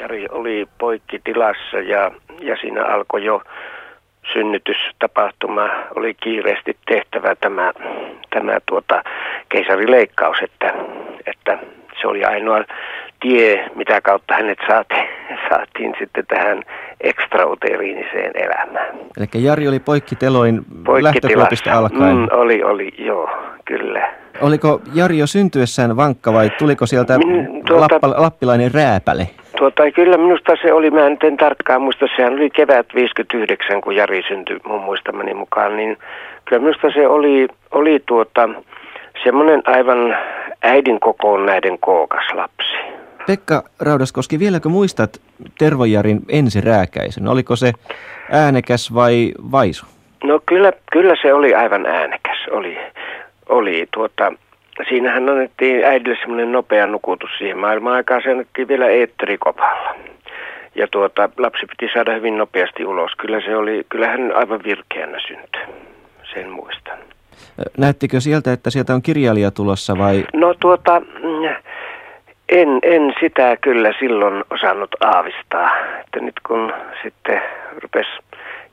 Jari oli poikkitilassa ja, ja siinä alkoi jo synnytystapahtuma. Oli kiireesti tehtävä tämä, tämä tuota, keisarileikkaus, että, että se oli ainoa tie, mitä kautta hänet saatiin, saatiin sitten tähän ekstrauteriiniseen elämään. Eli Jari oli poikkiteloin lähtökuopista alkaen? Mm, oli, oli, joo, kyllä. Oliko Jari jo syntyessään vankka vai tuliko sieltä Min, tuota, lappa, lappilainen rääpäle? Tuota, kyllä minusta se oli, mä en, tarkkaan muista, sehän oli kevät 59, kun Jari syntyi mun muistamani mukaan, niin kyllä minusta se oli, oli tuota, semmoinen aivan äidin kokoon näiden kookas lapsi. Pekka Raudaskoski, vieläkö muistat Tervojarin ensirääkäisen? Oliko se äänekäs vai vaisu? No kyllä, kyllä se oli aivan äänekäs. Oli, oli tuota, siinähän annettiin äidille semmoinen nopea nukutus siihen maailman aikaan. Se annettiin vielä eetterikopalla. Ja tuota, lapsi piti saada hyvin nopeasti ulos. Kyllä se oli, kyllä hän aivan virkeänä syntyi. Sen muistan. Näettekö sieltä, että sieltä on kirjailija tulossa vai? No tuota, en, en sitä kyllä silloin osannut aavistaa. Että nyt kun sitten rupesi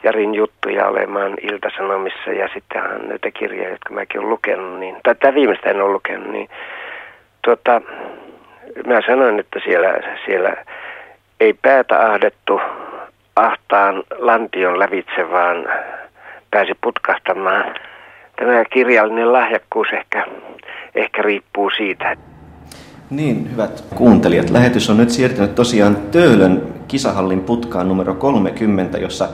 Jarin juttuja olemaan Iltasanomissa ja sitten näitä kirjoja, jotka mäkin olen lukenut, niin, tai tämä viimeistä en ole lukenut, niin tuota, mä sanoin, että siellä, siellä ei päätä ahdettu ahtaan lantion lävitse, vaan pääsi putkahtamaan. Tämä kirjallinen lahjakkuus ehkä, ehkä riippuu siitä, niin, hyvät kuuntelijat, lähetys on nyt siirtynyt tosiaan Töölön kisahallin putkaan numero 30, jossa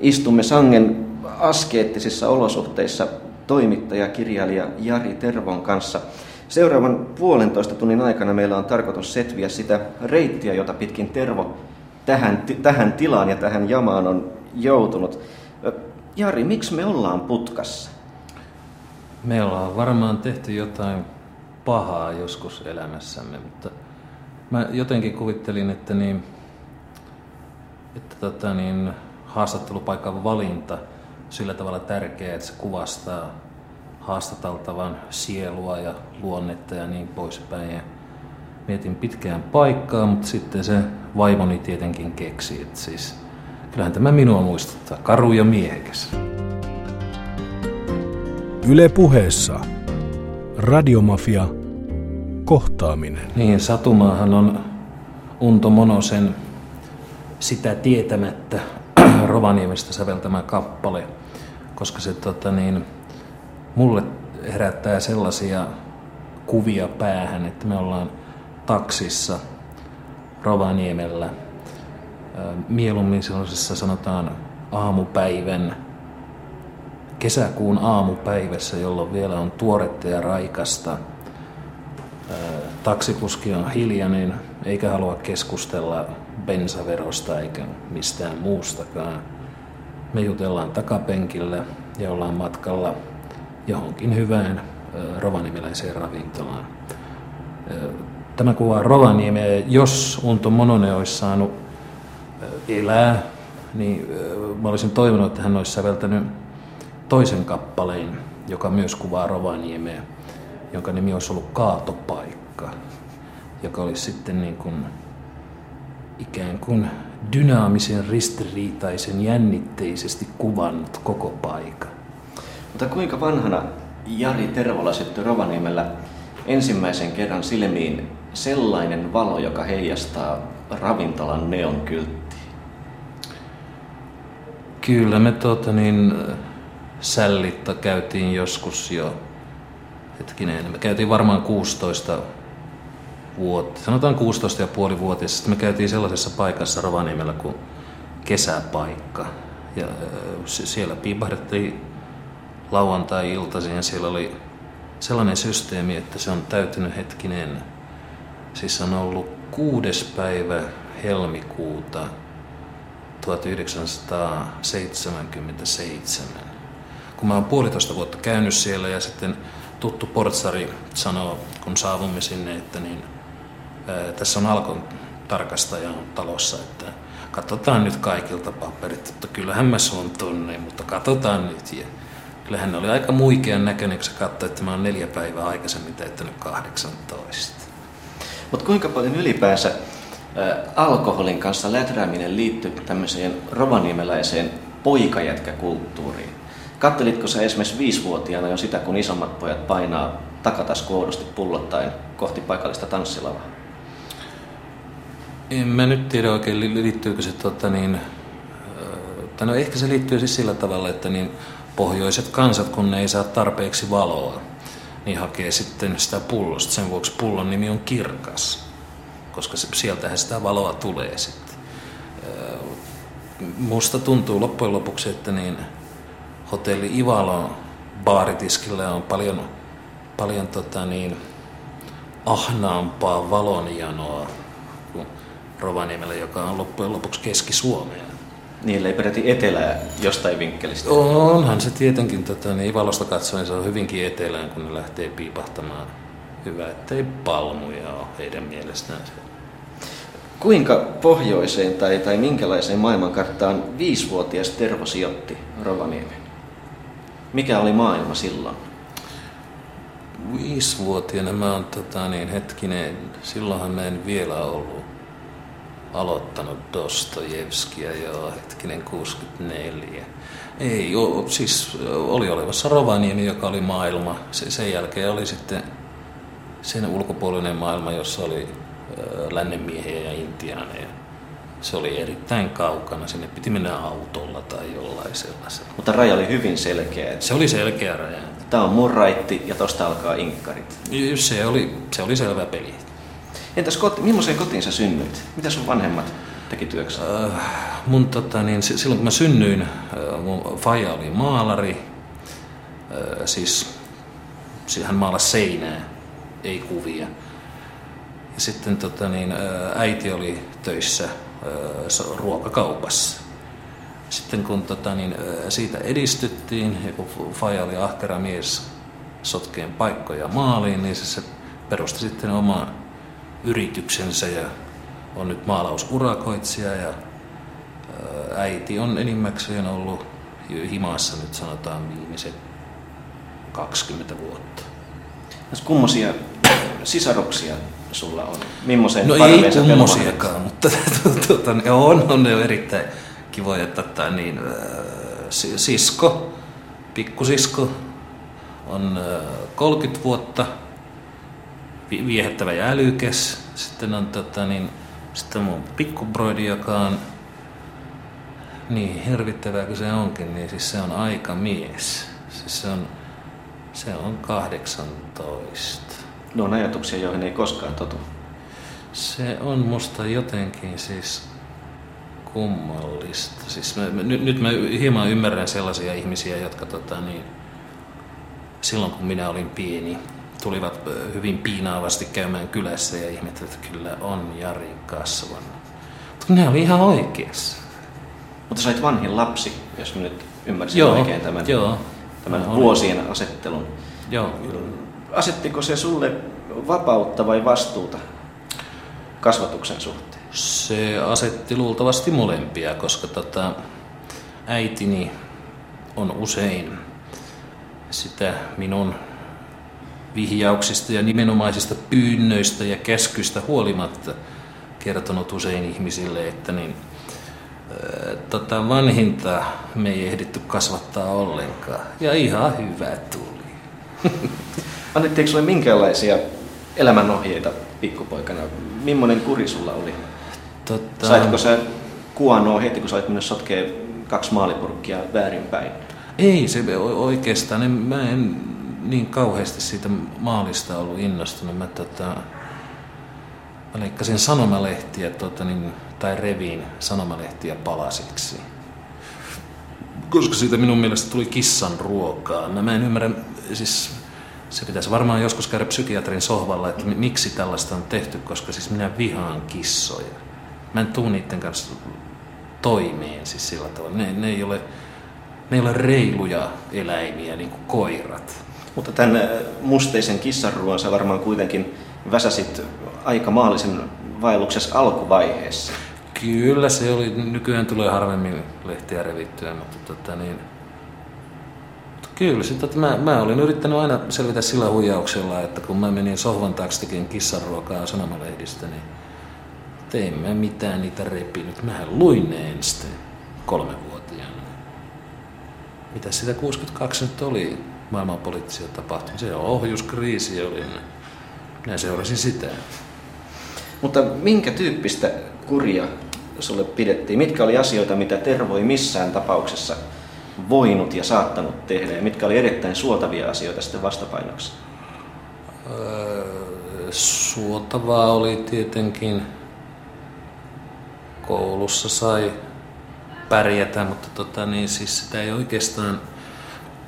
istumme sangen askeettisissa olosuhteissa toimittaja, kirjailija Jari Tervon kanssa. Seuraavan puolentoista tunnin aikana meillä on tarkoitus setviä sitä reittiä, jota pitkin Tervo tähän, tähän tilaan ja tähän jamaan on joutunut. Jari, miksi me ollaan putkassa? Me ollaan varmaan tehty jotain pahaa joskus elämässämme, mutta mä jotenkin kuvittelin, että, niin, että tota niin, haastattelupaikan valinta sillä tavalla tärkeää, että se kuvastaa haastateltavan sielua ja luonnetta ja niin poispäin. Ja mietin pitkään paikkaa, mutta sitten se vaimoni tietenkin keksi, että siis kyllähän tämä minua muistuttaa, karu ja miehekäs. Yle puheessa Radiomafia kohtaaminen. Niin, Satumaahan on Unto Monosen sitä tietämättä Rovaniemestä säveltämä kappale, koska se tota, niin, mulle herättää sellaisia kuvia päähän, että me ollaan taksissa Rovaniemellä. Mieluummin sellaisessa sanotaan aamupäivän, kesäkuun aamupäivässä, jolloin vielä on tuoretta ja raikasta – taksikuski on hiljainen eikä halua keskustella bensaverosta eikä mistään muustakaan. Me jutellaan takapenkillä ja ollaan matkalla johonkin hyvään rovanimeläiseen ravintolaan. Tämä kuvaa Rovaniemeä. Jos Unto Mononen olisi saanut elää, niin mä olisin toivonut, että hän olisi säveltänyt toisen kappaleen, joka myös kuvaa Rovaniemeä jonka nimi olisi ollut Kaatopaikka, joka olisi sitten niin kuin ikään kuin dynaamisen, ristiriitaisen, jännitteisesti kuvannut koko paikan. Mutta kuinka vanhana Jari Tervola syttyi Rovaniemellä ensimmäisen kerran silmiin sellainen valo, joka heijastaa ravintolan neonkylttiin? Kyllä me tuota niin, sällitta käytiin joskus jo hetkinen, me käytiin varmaan 16 vuotta, sanotaan 16 ja puoli vuotta, sitten me käytiin sellaisessa paikassa Rovaniemellä kuin kesäpaikka. Ja siellä piipahdettiin lauantai-iltaisin ja siellä oli sellainen systeemi, että se on täytynyt hetkinen, siis on ollut kuudes päivä helmikuuta 1977. Kun mä oon puolitoista vuotta käynyt siellä ja sitten tuttu portsari sanoo, kun saavumme sinne, että niin, tässä on Alkon tarkastaja talossa, että katsotaan nyt kaikilta paperit, että kyllähän mä sun tunne, mutta katsotaan nyt. Ja kyllähän ne oli aika muikean näköinen, kun se että mä oon neljä päivää aikaisemmin täyttänyt 18. Mutta kuinka paljon ylipäänsä alkoholin kanssa läträäminen liittyy tämmöiseen rovaniemeläiseen poikajätkäkulttuuriin. Kattelitko sä esimerkiksi viisivuotiaana jo sitä, kun isommat pojat painaa takataskuoudosti pullottain kohti paikallista tanssilavaa? En mä nyt tiedä oikein, liittyykö se tota niin, no ehkä se liittyy siis sillä tavalla, että niin pohjoiset kansat, kun ne ei saa tarpeeksi valoa, niin hakee sitten sitä pullosta. Sen vuoksi pullon nimi on kirkas, koska sieltähän sitä valoa tulee sitten. Musta tuntuu loppujen lopuksi, että niin hotelli Ivalon baaritiskillä on paljon, paljon tota niin, ahnaampaa valonjanoa Rovaniemellä, joka on loppujen lopuksi Keski-Suomea. Niille ei peräti etelää jostain vinkkelistä. Onhan se tietenkin, tota, niin Ivalosta katsoen se on hyvinkin etelään, kun ne lähtee piipahtamaan. Hyvä, ettei palmuja ole heidän mielestään. Kuinka pohjoiseen tai, tai minkälaiseen maailmankarttaan viisivuotias Tervo sijoitti Rovaniemen? Mikä oli maailma silloin? Viisivuotiaana mä oon tota, niin, hetkinen, silloinhan mä en vielä ollut aloittanut Dostojevskia jo hetkinen 64. Ei, o, siis oli olevassa Rovaniemi, joka oli maailma. Se, sen jälkeen oli sitten sen ulkopuolinen maailma, jossa oli lännen miehiä ja intiaaneja. Se oli erittäin kaukana, sinne piti mennä autolla tai jollain sellaisella. Mutta raja oli hyvin selkeä. Se oli selkeä raja. Tämä on mun raitti ja tosta alkaa inkkarit. Se oli, se oli selvä peli. Entäs koti, millaiseen kotiin sä synnyit? Mitä sun vanhemmat teki työksi? Äh, mun tota, niin, silloin kun mä synnyin, äh, mun faija oli maalari. Äh, siis, siis hän maalasi seinää, ei kuvia. Ja sitten tota, niin, äh, äiti oli töissä äh, ruokakaupassa. Sitten kun tota, niin, äh, siitä edistyttiin ja kun faija oli ahkera mies sotkeen paikkoja maaliin, niin se, se perusti sitten oman yrityksensä ja on nyt maalausurakoitsija ja äiti on enimmäkseen ollut himassa nyt sanotaan viimeiset 20 vuotta. Kummosia sisaruksia sulla on? Mimmoisen no ei kummosiakaan, mutta tuota, ne on, on ne erittäin kivoja. Että, niin, sisko, pikkusisko on 30 vuotta viehättävä ja älykäs. Sitten on tota, niin, sitten mun pikkubroidi, joka on niin hirvittävää kuin se onkin, niin siis se on aika mies. Siis se on, se on 18. Ne on ajatuksia, joihin ei koskaan totu. Se on musta jotenkin siis kummallista. Siis mä, mä, nyt, nyt mä hieman ymmärrän sellaisia ihmisiä, jotka tota, niin, silloin kun minä olin pieni, tulivat hyvin piinaavasti käymään kylässä ja ihmettelivät, että kyllä on Jari kasvanut. Mutta ne oli ihan oikeassa. Mutta sä olit vanhin lapsi, jos mä nyt ymmärsin joo, oikein tämän, joo. tämän no, vuosien asettelun. Joo. Asettiko se sulle vapautta vai vastuuta kasvatuksen suhteen? Se asetti luultavasti molempia, koska tota, äitini on usein sitä minun vihjauksista ja nimenomaisista pyynnöistä ja käskyistä huolimatta kertonut usein ihmisille, että niin, tota vanhinta me ei ehditty kasvattaa ollenkaan. Ja ihan hyvä tuli. Annettiinko sinulle minkälaisia elämänohjeita pikkupoikana? Mimmoinen kuri sulla oli? Totta... Saitko sä kuonoa heti, kun sä olit mennyt sotkee kaksi maalipurkkia väärinpäin? Ei, se oikeastaan. En, mä en niin kauheasti siitä maalista ollut innostunut. Mä, tota, mä leikkasin sanomalehtiä tota, niin, tai reviin sanomalehtiä palasiksi. Koska siitä minun mielestä tuli kissan ruokaa. Mä, mä en ymmärrä, siis se pitäisi varmaan joskus käydä psykiatrin sohvalla, että miksi tällaista on tehty, koska siis minä vihaan kissoja. Mä en tuu niiden kanssa toimeen siis sillä tavalla. Ne, ne, ei ole, ne ei ole reiluja eläimiä niin kuin koirat. Mutta tämän äh, musteisen kissanruoan sä varmaan kuitenkin väsäsit aika maallisen vaelluksessa alkuvaiheessa. Kyllä se oli. Nykyään tulee harvemmin lehtiä revittyä, mutta tota niin, Kyllä, sit, että mä, mä olin yrittänyt aina selvitä sillä huijauksella, että kun mä menin sohvan taakse tekemään kissanruokaa sanomalehdistä, niin Tein mä mitään niitä repinyt. Mähän luin ne ensin kolmevuotiaana. Mitä sitä 62 nyt oli maailmanpoliittisia tapahtumia? Se ohjuskriisi oli. Minä seurasin sitä. Mutta minkä tyyppistä kuria sulle pidettiin? Mitkä oli asioita, mitä Tervo ei missään tapauksessa voinut ja saattanut tehdä? Ja mitkä oli erittäin suotavia asioita sitten vastapainoksi? Öö, suotavaa oli tietenkin koulussa sai pärjätä, mutta tota, niin, siis sitä ei oikeastaan,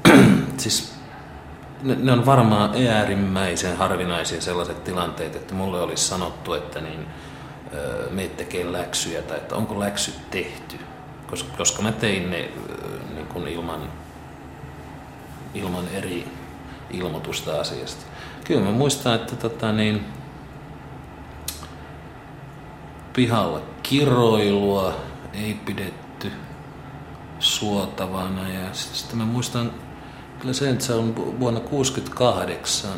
siis ne, ne on varmaan äärimmäisen harvinaisia sellaiset tilanteet, että mulle olisi sanottu, että niin, meet tekee läksyjä tai että onko läksyt tehty, koska, koska mä tein ne niin kuin ilman, ilman eri ilmoitusta asiasta. Kyllä mä muistan, että tota, niin, pihalla kiroilua ei pidetty suotavana. Ja sitten mä muistan se on vuonna 68.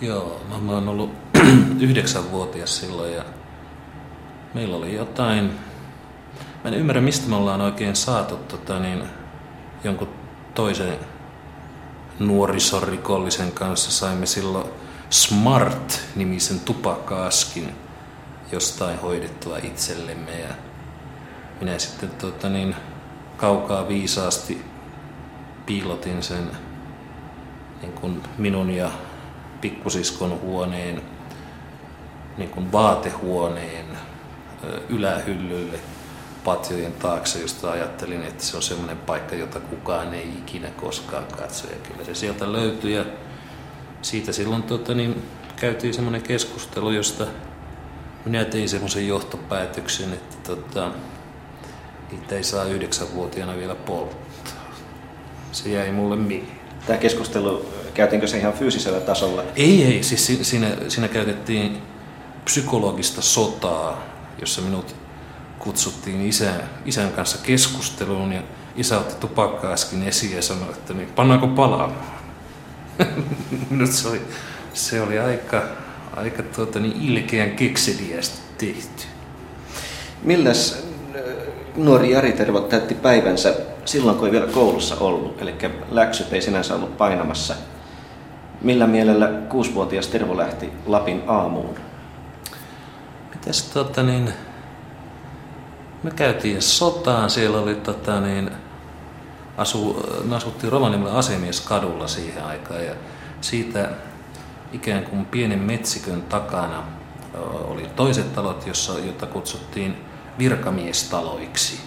Joo, mä oon ollut yhdeksänvuotias silloin ja meillä oli jotain, mä en ymmärrä mistä me ollaan oikein saatu tota, niin, jonkun toisen nuorisorikollisen kanssa saimme silloin Smart-nimisen tupakkaaskin jostain hoidettua itsellemme ja minä sitten tota, niin, kaukaa viisaasti piilotin sen niin kuin minun ja pikkusiskon huoneen niin kuin vaatehuoneen ylähyllylle patjojen taakse, josta ajattelin, että se on semmoinen paikka, jota kukaan ei ikinä koskaan katso. Ja kyllä se sieltä löytyi ja siitä silloin tota, niin, käytiin semmoinen keskustelu, josta minä tein semmoisen johtopäätöksen, että tota, niitä ei saa yhdeksänvuotiaana vielä polttaa. Se jäi mulle mieleen. Tämä keskustelu, käytiinkö se ihan fyysisellä tasolla? Ei, ei. Siis siinä, siinä käytettiin psykologista sotaa, jossa minut kutsuttiin isän, isän kanssa keskusteluun ja isä otti tupakkaa äsken esiin ja sanoi, että niin, pannaanko palaamaan? Se oli, se oli aika, aika tuota, niin ilkeän kekseliästi tehty. Milläs nuori Jari Tervo täytti päivänsä silloin, kun ei vielä koulussa ollut, eli läksyt ei sinänsä ollut painamassa. Millä mielellä kuusivuotias Tervo lähti Lapin aamuun? Mitäs tota niin, me käytiin sotaan, siellä oli tota niin, asu, me asuttiin Rovaniemellä asemieskadulla siihen aikaan ja siitä ikään kuin pienen metsikön takana oli toiset talot, jossa, joita kutsuttiin virkamiestaloiksi.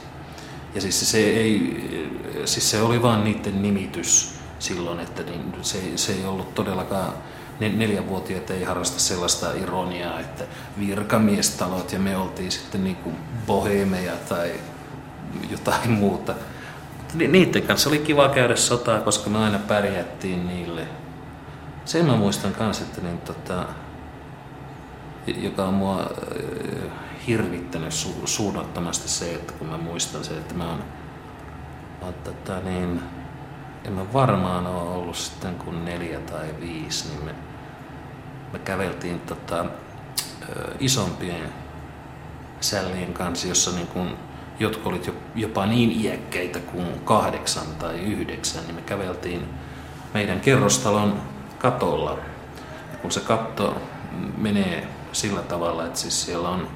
Ja siis se, ei, siis se oli vain niiden nimitys silloin, että niin se, se ei ollut todellakaan neljänvuotiaat ei harrasta sellaista ironiaa, että virkamiestalot ja me oltiin sitten niin kuin bohemeja tai jotain muuta. Niiden kanssa oli kiva käydä sotaa, koska me aina pärjättiin niille. Sen mä muistan kanssa, että niin, tota, joka on mua hirvittänyt su- suunnattomasti se, että kun mä muistan se, että mä oon, oon tota, niin, en mä varmaan ole ollut sitten kuin neljä tai viisi, niin me, me käveltiin tota, isompien sällien kanssa, jossa niin kun jotkut olivat jopa niin iäkkäitä kuin kahdeksan tai yhdeksän, niin me käveltiin meidän kerrostalon katolla. Ja kun se katto menee sillä tavalla, että siis siellä on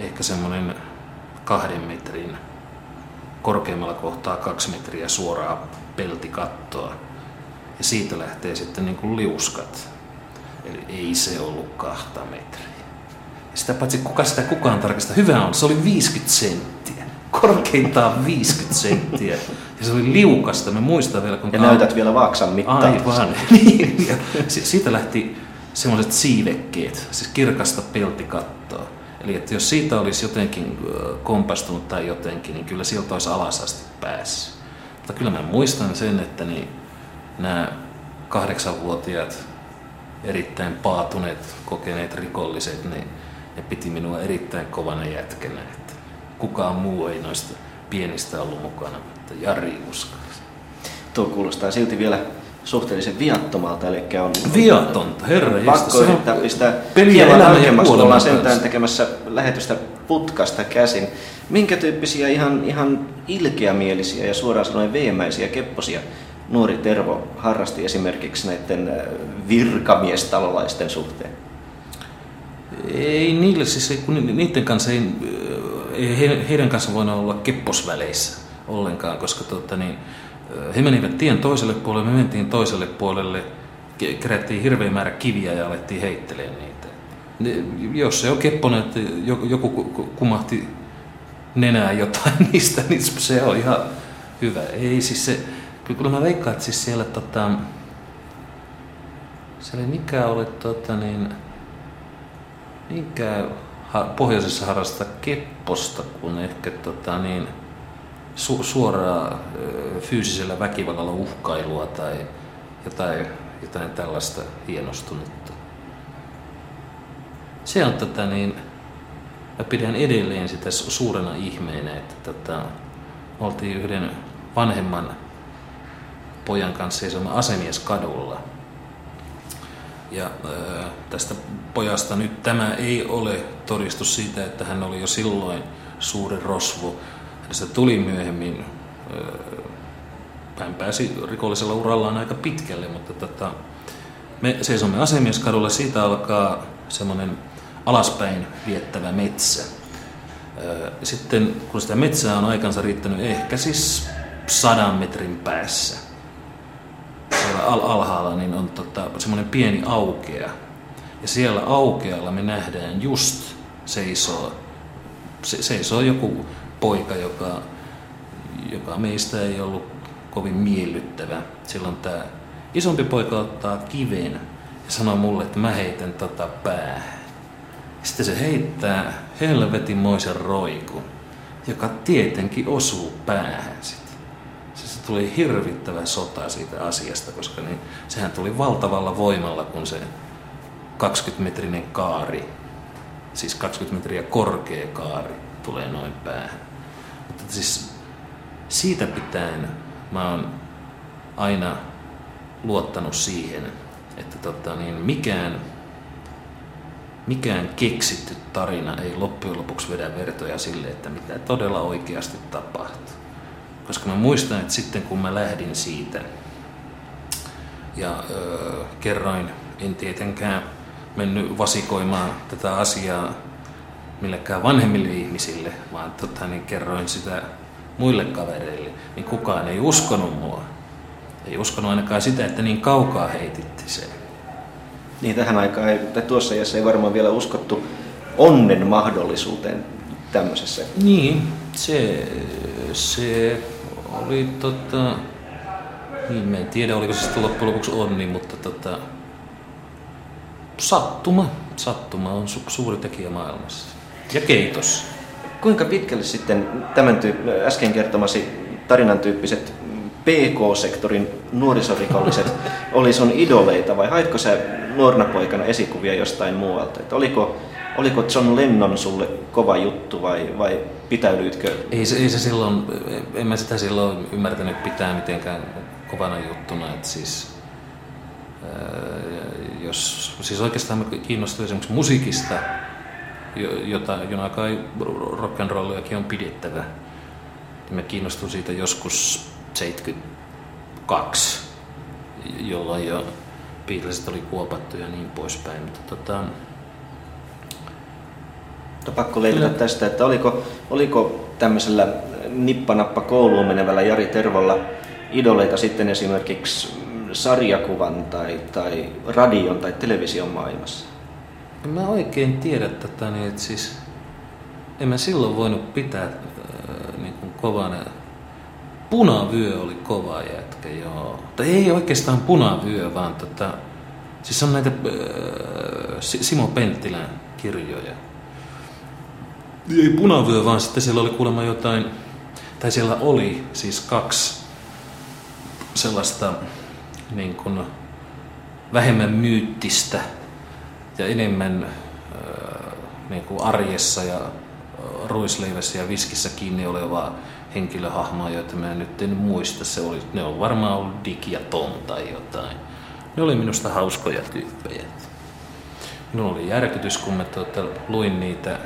ehkä semmoinen kahden metrin korkeimmalla kohtaa kaksi metriä suoraa peltikattoa. Ja siitä lähtee sitten niin kuin liuskat. Eli ei se ollut kahta metriä. Ja sitä paitsi kuka sitä kukaan tarkista. Hyvä on, se oli 50 senttiä. Korkeintaan 50 senttiä. Ja se oli liukasta. Me muistan vielä, kun... Ja näytät vielä vaaksan mittaan. Aivan. niin. Ja siitä lähti semmoiset siivekkeet, siis kirkasta peltikattoa. Eli että jos siitä olisi jotenkin kompastunut tai jotenkin, niin kyllä sieltä olisi alas asti päässyt. Mutta kyllä mä muistan sen, että niin nämä kahdeksanvuotiaat erittäin paatuneet, kokeneet rikolliset, niin ne piti minua erittäin kovana jätkänä, että kukaan muu ei noista pienistä ollut mukana, mutta Jari uskalsi. Tuo kuulostaa silti vielä suhteellisen viattomalta, eli on Viatonta, herra pakko se yrittää pistää peliä hieman kuoleman ollaan sentään tekemässä lähetystä putkasta käsin. Minkä tyyppisiä ihan, ihan ilkeämielisiä ja suoraan sanoen veemäisiä kepposia nuori Tervo harrasti esimerkiksi näiden äh, virkamiestalolaisten suhteen? Ei niille, siis ei, kun ni- niiden kanssa ei, ei he, heidän kanssa voinut olla kepposväleissä ollenkaan, koska tota, niin, he menivät tien toiselle puolelle, me mentiin toiselle puolelle, ke- kerättiin hirveä määrä kiviä ja alettiin heittelemään niitä. Ne, jos se on kepponen, että joku, joku ku- ku- kumahti nenää jotain niistä, niin se on ihan hyvä. Ei siis se, kyllä mä veikkaan, että siis siellä tota, siellä ei mikään ole tota, niin, niinkään pohjoisessa harrasta kepposta kuin ehkä tota, niin, su- suoraa fyysisellä väkivallalla uhkailua tai jotain, jotain tällaista hienostunutta. Se on tota, niin, mä pidän edelleen sitä su- suurena ihmeenä, että tota, oltiin yhden vanhemman pojan kanssa seisomaan asemieskadulla. Ja äh, tästä pojasta nyt tämä ei ole todistus siitä, että hän oli jo silloin suuri rosvo. Hänestä tuli myöhemmin, hän pääsi rikollisella urallaan aika pitkälle, mutta tota, me seisomme asemieskadulla, siitä alkaa semmoinen alaspäin viettävä metsä. Ö, Sitten kun sitä metsää on aikansa riittänyt ehkä siis sadan metrin päässä siellä al- alhaalla, niin on tota, semmoinen pieni aukea. Ja siellä aukealla me nähdään just seisoo, se, seisoo joku poika, joka, joka meistä ei ollut kovin miellyttävä. Silloin tämä isompi poika ottaa kiven ja sanoo mulle, että mä heitän tota päähän. Sitten se heittää helvetimoisen roikun, joka tietenkin osuu päähän sitten. Se tuli hirvittävä sota siitä asiasta, koska niin, sehän tuli valtavalla voimalla, kun se 20-metrinen kaari, siis 20 metriä korkea kaari, tulee noin päähän. Mutta siis siitä pitäen mä oon aina luottanut siihen, että tota, niin mikään mikään keksitty tarina ei loppujen lopuksi vedä vertoja sille, että mitä todella oikeasti tapahtuu. Koska mä muistan, että sitten kun mä lähdin siitä ja öö, kerroin, en tietenkään mennyt vasikoimaan tätä asiaa millekään vanhemmille ihmisille, vaan tota, niin kerroin sitä muille kavereille, niin kukaan ei uskonut mua. Ei uskonut ainakaan sitä, että niin kaukaa heititti sen. Niin tähän aikaan, ei, tai tuossa iässä ei varmaan vielä uskottu onnen mahdollisuuteen tämmöisessä. Niin, se, se oli tota... Niin, mä en tiedä, oliko se sitten loppujen lopuksi onni, mutta tota... Sattuma. Sattuma on su- suuri tekijä maailmassa. Ja keitos. Kuinka pitkälle sitten tämän tyyp- äsken kertomasi tarinan tyyppiset PK-sektorin nuorisorikolliset oli sun idoleita vai haitko sä nuorena poikana esikuvia jostain muualta? Et oliko, oliko John Lennon sulle kova juttu vai, vai pitäydyitkö? Ei se, ei se silloin, en mä sitä silloin ymmärtänyt pitää mitenkään kovana juttuna, että siis ää, jos, siis oikeastaan mä kiinnostuin esimerkiksi musiikista, jota, jona kai rock and rolliakin on pidettävä. Mä kiinnostuin siitä joskus 72, jolloin jo Beatlesit oli kuopattu ja niin poispäin. Mutta tota, Mutta pakko leikata tästä, että oliko, oliko tämmöisellä nippanappa kouluun menevällä Jari Tervolla idoleita sitten esimerkiksi sarjakuvan tai, tai radion tai television maailmassa? En mä oikein tiedä tätä, niin että siis en mä silloin voinut pitää äh, niin kuin kovana. Punavyö oli kova jätkä, joo. Tai ei oikeastaan punavyö, vaan tota, siis on näitä äh, Si- Simo Penttilän kirjoja. Ei punavyö, vaan sitten siellä oli kuulemma jotain, tai siellä oli siis kaksi sellaista niin kuin vähemmän myyttistä ja enemmän niin kuin arjessa ja ruisleivässä ja viskissä kiinni olevaa henkilöhahmoa, joita mä nyt en muista. Se oli, ne on varmaan ollut Dick ja Tom tai jotain. Ne oli minusta hauskoja tyyppejä. Minulla oli järkytys, kun mä tuota, luin niitä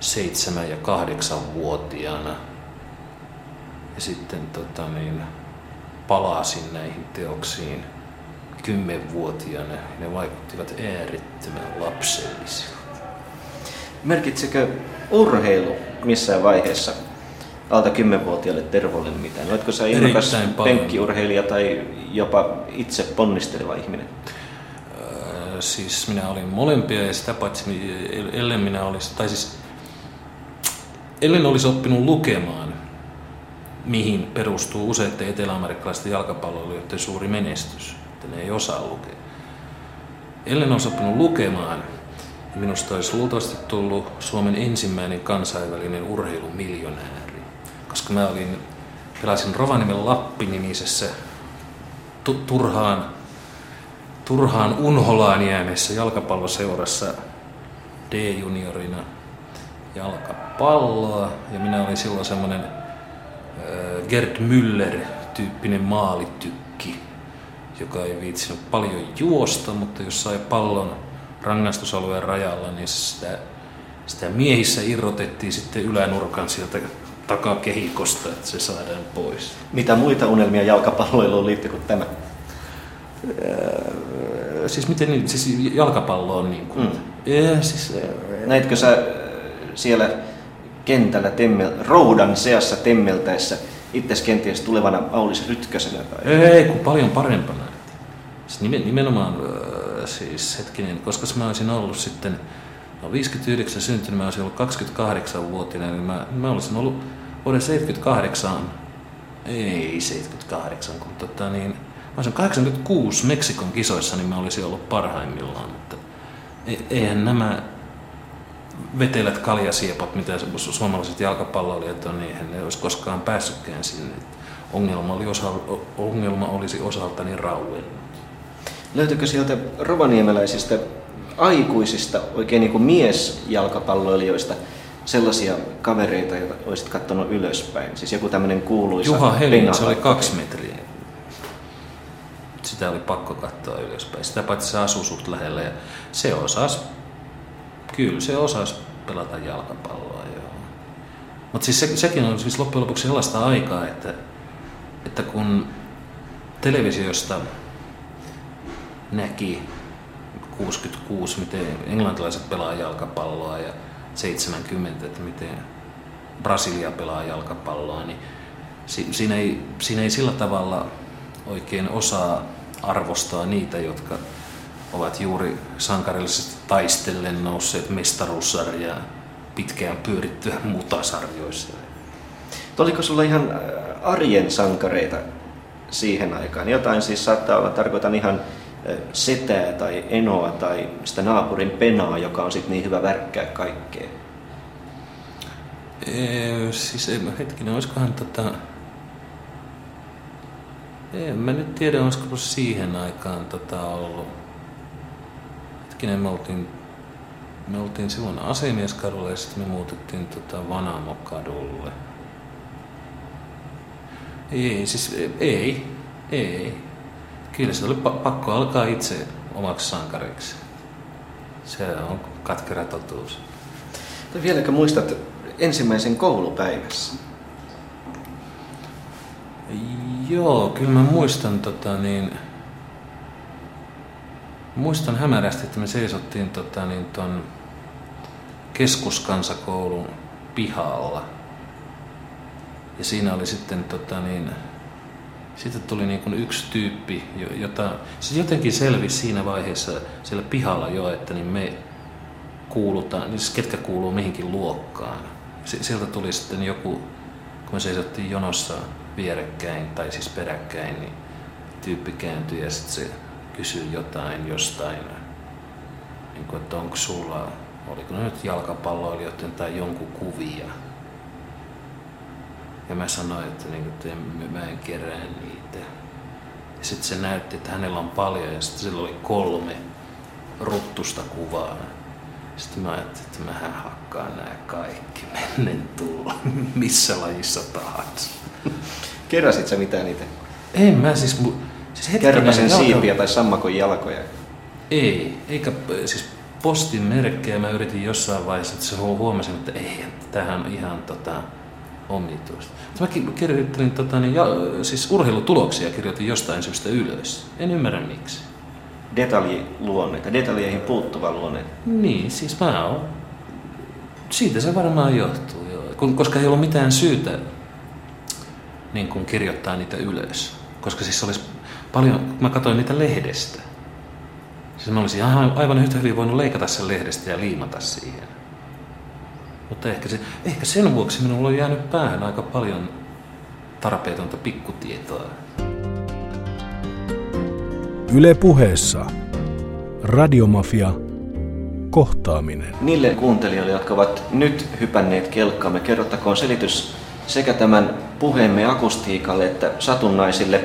seitsemän- ja kahdeksanvuotiaana. Ja sitten tota, niin, palasin näihin teoksiin kymmenvuotiaana. Ne vaikuttivat äärettömän lapsellisilta. Merkitsekö urheilu missään vaiheessa alta kymmenvuotiaalle Tervolle mitään? Oletko sä innokas penkkiurheilija tai jopa itse ponnisteleva ihminen? Öö, siis minä olin molempia ja sitä paitsi ellen minä olisi, tai siis ellen olisi oppinut lukemaan, mihin perustuu useiden eteläamerikkalaisten jalkapalloilijoiden suuri menestys, että ne ei osaa lukea. Ellen olisi oppinut lukemaan, minusta olisi luultavasti tullut Suomen ensimmäinen kansainvälinen urheilumiljonääri. Koska mä olin, pelasin Rovaniemen Lappi-nimisessä turhaan, turhaan unholaan jääneessä jalkapalloseurassa D-juniorina jalkapalloa. Ja minä olin silloin semmoinen Gerd Müller-tyyppinen maalitykki, joka ei viitsinyt paljon juosta, mutta jos sai pallon rangaistusalueen rajalla, niin sitä, sitä miehissä irrotettiin sitten ylänurkan sieltä takakehikosta, että se saadaan pois. Mitä muita unelmia jalkapalloiluun liittyy kuin tämä? Öö, siis miten niin, siis jalkapallo on niin kuin, mm. ja, siis, Näitkö sä siellä kentällä temmel, roudan seassa temmeltäessä itse kenties tulevana Aulis Rytkösenä? Tai... Ei, kun paljon parempana. Siis nimenomaan siis hetkinen, koska mä olisin ollut sitten, no 59 syntynyt, mä olisin ollut 28-vuotiaana, niin mä, mä olisin ollut vuoden 78, ei 78, kun tota niin, mä olisin 86 Meksikon kisoissa, niin mä olisin ollut parhaimmillaan, mutta e, eihän nämä vetelät kaljasiepot, mitä suomalaiset jalkapalloilijat on, niin eihän ne olisi koskaan päässytkään sinne. Ongelma, oli osa, ongelma olisi osaltani rauennut. Löytyykö sieltä rovaniemeläisistä aikuisista, oikein niin kuin miesjalkapalloilijoista, sellaisia kavereita, joita olisit katsonut ylöspäin? Siis joku tämmöinen kuuluisa... Juha Helin, se oli kaksi metriä. Sitä oli pakko katsoa ylöspäin. Sitä paitsi se asui suht lähellä ja se osasi, kyllä se osasi pelata jalkapalloa. Joo. Mutta siis se, sekin on siis loppujen lopuksi sellaista aikaa, että, että kun televisiosta näki 66, miten englantilaiset pelaa jalkapalloa ja 70, että miten Brasilia pelaa jalkapalloa, niin siinä ei, siinä ei sillä tavalla oikein osaa arvostaa niitä, jotka ovat juuri sankarillisesti taistellen nousseet mestaruussarjaa pitkään pyörittyä mutasarjoissa. Oliko sulla ihan äh, arjen sankareita siihen aikaan? Jotain siis saattaa olla, tarkoitan ihan setää tai enoa tai sitä naapurin penaa, joka on sitten niin hyvä värkkää kaikkea? Ee, siis hetkinen, olisikohan tota... En mä nyt tiedä, olisiko siihen aikaan tota ollut. Hetkinen, me oltiin, me oltiin silloin asemieskadulla ja sitten me muutettiin tota Vanamokadulle. Ei, siis ei, ei. Kyllä se oli pakko alkaa itse omaksi sankariksi. Se on katkera totuus. Tai vieläkö muistat ensimmäisen koulupäivässä? Joo, kyllä mä muistan tota niin... Muistan hämärästi, että me seisottiin tota niin ton keskuskansakoulun pihalla. Ja siinä oli sitten tota niin, sitten tuli niin kuin yksi tyyppi, jota se jotenkin selvisi siinä vaiheessa siellä pihalla jo, että niin me kuulutaan, niin siis ketkä kuuluu mihinkin luokkaan. Sieltä tuli sitten joku, kun me seisottiin jonossa vierekkäin tai siis peräkkäin, niin tyyppi kääntyi ja sitten se kysyi jotain jostain, niin kuin, että onko sulla, oliko ne nyt jalkapalloilijoiden tai jonkun kuvia. Ja mä sanoin, että, niin, että mä en kerää niitä. Ja sitten se näytti, että hänellä on paljon ja sitten sillä oli kolme ruttusta kuvaa. Sitten mä ajattelin, että mähän hakkaan nämä kaikki mennen tulla, missä lajissa tahansa. Keräsit sä mitään niitä? En mä siis... Mu, siis Kärpäsen siipiä tai sammakon jalkoja? Ei, eikä siis postin merkkejä mä yritin jossain vaiheessa, että se huomasin, että ei, tähän on ihan tota, omituista. Mä kirjoittelin tota, niin, ja, siis urheilutuloksia kirjoitin jostain syystä ylös. En ymmärrä miksi. Detaljiluonneita, detaljeihin puuttuva luonne. Niin, siis mä oon. Siitä se varmaan johtuu, joo. Koska ei ollut mitään syytä niin kun kirjoittaa niitä ylös. Koska siis olisi paljon, mä katsoin niitä lehdestä. Siis mä olisin aivan yhtä hyvin voinut leikata sen lehdestä ja liimata siihen. Mutta ehkä, se, ehkä sen vuoksi minulla on jäänyt päähän aika paljon tarpeetonta pikkutietoa. Yle puheessa. Radiomafia. Kohtaaminen. Niille kuuntelijoille, jotka ovat nyt hypänneet kelkkaamme, kerrottakoon selitys sekä tämän puheemme akustiikalle että satunnaisille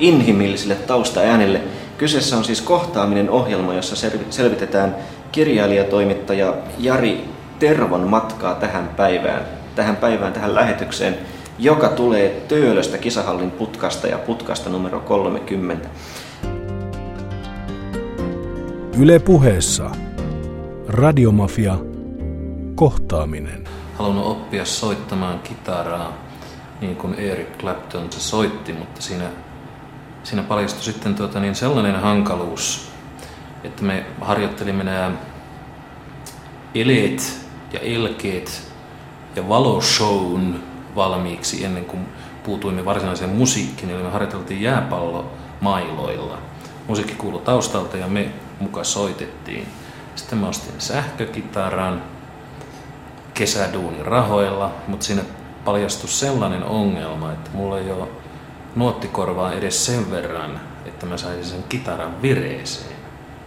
inhimillisille taustaäänille. Kyseessä on siis kohtaaminen ohjelma, jossa selvitetään kirjailijatoimittaja Jari Tervon matkaa tähän päivään, tähän päivään, tähän lähetykseen, joka tulee Töölöstä kisahallin putkasta ja putkasta numero 30. Yle puheessa. Radiomafia. Kohtaaminen. Halunnut oppia soittamaan kitaraa niin kuin Eric Clapton se soitti, mutta siinä, siinä paljastui sitten tuota niin sellainen hankaluus, että me harjoittelimme nämä eleet ja elkeet ja valoshown valmiiksi ennen kuin puutuimme varsinaiseen musiikkiin, eli me harjoiteltiin jääpallomailoilla. Musiikki kuului taustalta ja me mukaan soitettiin. Sitten mä ostin sähkökitaran kesäduunin rahoilla, mutta siinä paljastui sellainen ongelma, että mulla ei ole nuottikorvaa edes sen verran, että mä saisin sen kitaran vireeseen.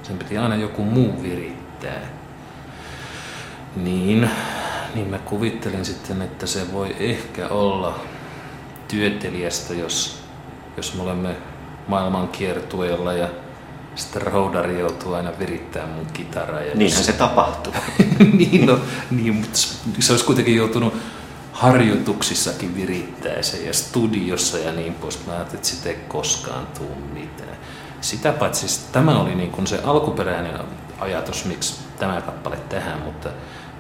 Sen piti aina joku muu virittää. Niin, niin mä kuvittelin sitten, että se voi ehkä olla työtelijästä, jos, jos me olemme maailman kiertueella ja sitten roudari joutuu aina virittämään mun kitaraa. Ja Niinhän se tapahtuu. niin, no, niin, mutta se olisi kuitenkin joutunut harjoituksissakin virittää se ja studiossa ja niin pois. Mä ajattelin, että sitä ei koskaan tule mitään. Sitä paitsi tämä oli niin kuin se alkuperäinen ajatus, miksi tämä kappale tähän, mutta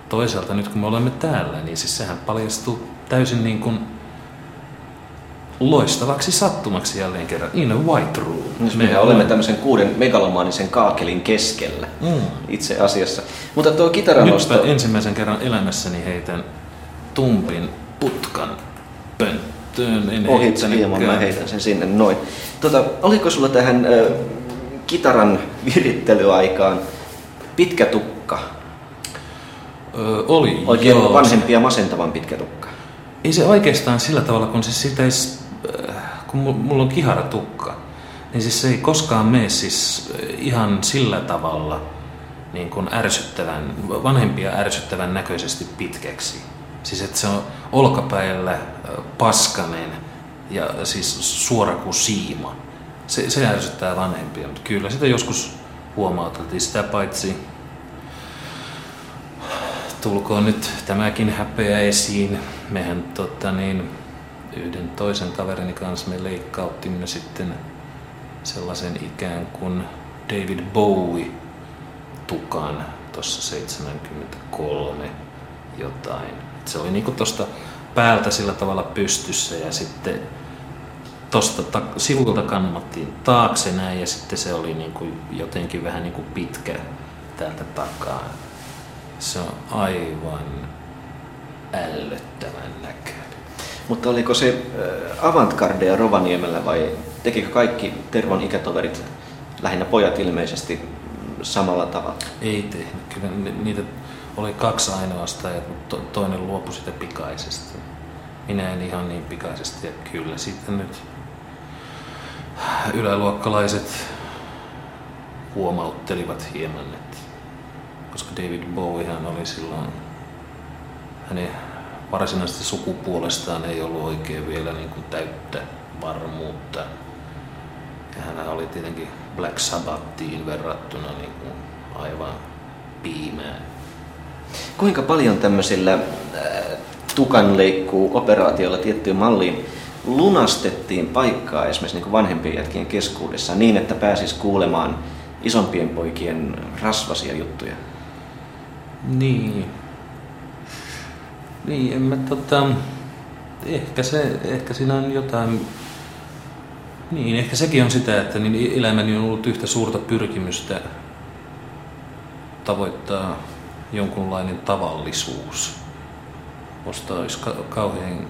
toisaalta nyt kun me olemme täällä, niin siis sehän paljastuu täysin niin kuin loistavaksi sattumaksi jälleen kerran. In a white room. Siis me olemme tämmöisen kuuden megalomaanisen kaakelin keskellä mm. itse asiassa. Mutta tuo kitaranosto... Nyt ensimmäisen kerran elämässäni heitän tumpin putkan pönttöön. En Ohitse hieman, mä heitän sen sinne noin. Tota, oliko sulla tähän äh, kitaran virittelyaikaan pitkä tukka? Öö, oli, Oikein joo. vanhempi ja masentavan pitkä tukka. Ei se oikeastaan sillä tavalla, kun se sitä ei, äh, kun mulla on kiharatukka, niin siis se ei koskaan mene siis äh, ihan sillä tavalla niin kuin ärsyttävän, vanhempia ärsyttävän näköisesti pitkäksi. Siis että se on olkapäillä paskanen ja siis suora kuin siima. Se, se ärsyttää vanhempia, mutta kyllä sitä joskus huomauteltiin sitä paitsi tulkoon nyt tämäkin häpeä esiin. Mehän tota, niin, yhden toisen kaverini kanssa me leikkauttimme sitten sellaisen ikään kuin David Bowie tukan tuossa 73 jotain. Se oli niinku tosta päältä sillä tavalla pystyssä ja sitten tosta ta- sivulta kannattiin taakse näin ja sitten se oli niinku jotenkin vähän niinku pitkä täältä takaa. Se on aivan ällöttävän näköinen. Mutta oliko se avantgardea Rovaniemellä vai tekikö kaikki Tervon ikätoverit, lähinnä pojat ilmeisesti, samalla tavalla? Ei tehnyt. Kyllä niitä oli kaksi ainoastaan ja toinen luopui sitä pikaisesti. Minä en ihan niin pikaisesti ja kyllä sitten nyt yläluokkalaiset huomauttelivat hieman, että koska David Bowiehan oli silloin, hänen varsinaisesti sukupuolestaan ei ollut oikein vielä niin kuin täyttä varmuutta. Ja hän oli tietenkin Black Sabbathiin verrattuna niin kuin aivan piimää. Kuinka paljon tämmöisillä äh, tukanleikkuu operaatioilla tiettyyn malliin lunastettiin paikkaa esimerkiksi niin vanhempien jätkien keskuudessa niin, että pääsis kuulemaan isompien poikien rasvasia juttuja? Niin. Niin, en mä tota... Ehkä, se, ehkä siinä on jotain... Niin, ehkä sekin on sitä, että niin elämäni on ollut yhtä suurta pyrkimystä tavoittaa jonkunlainen tavallisuus. Musta olisi ka- kauhean,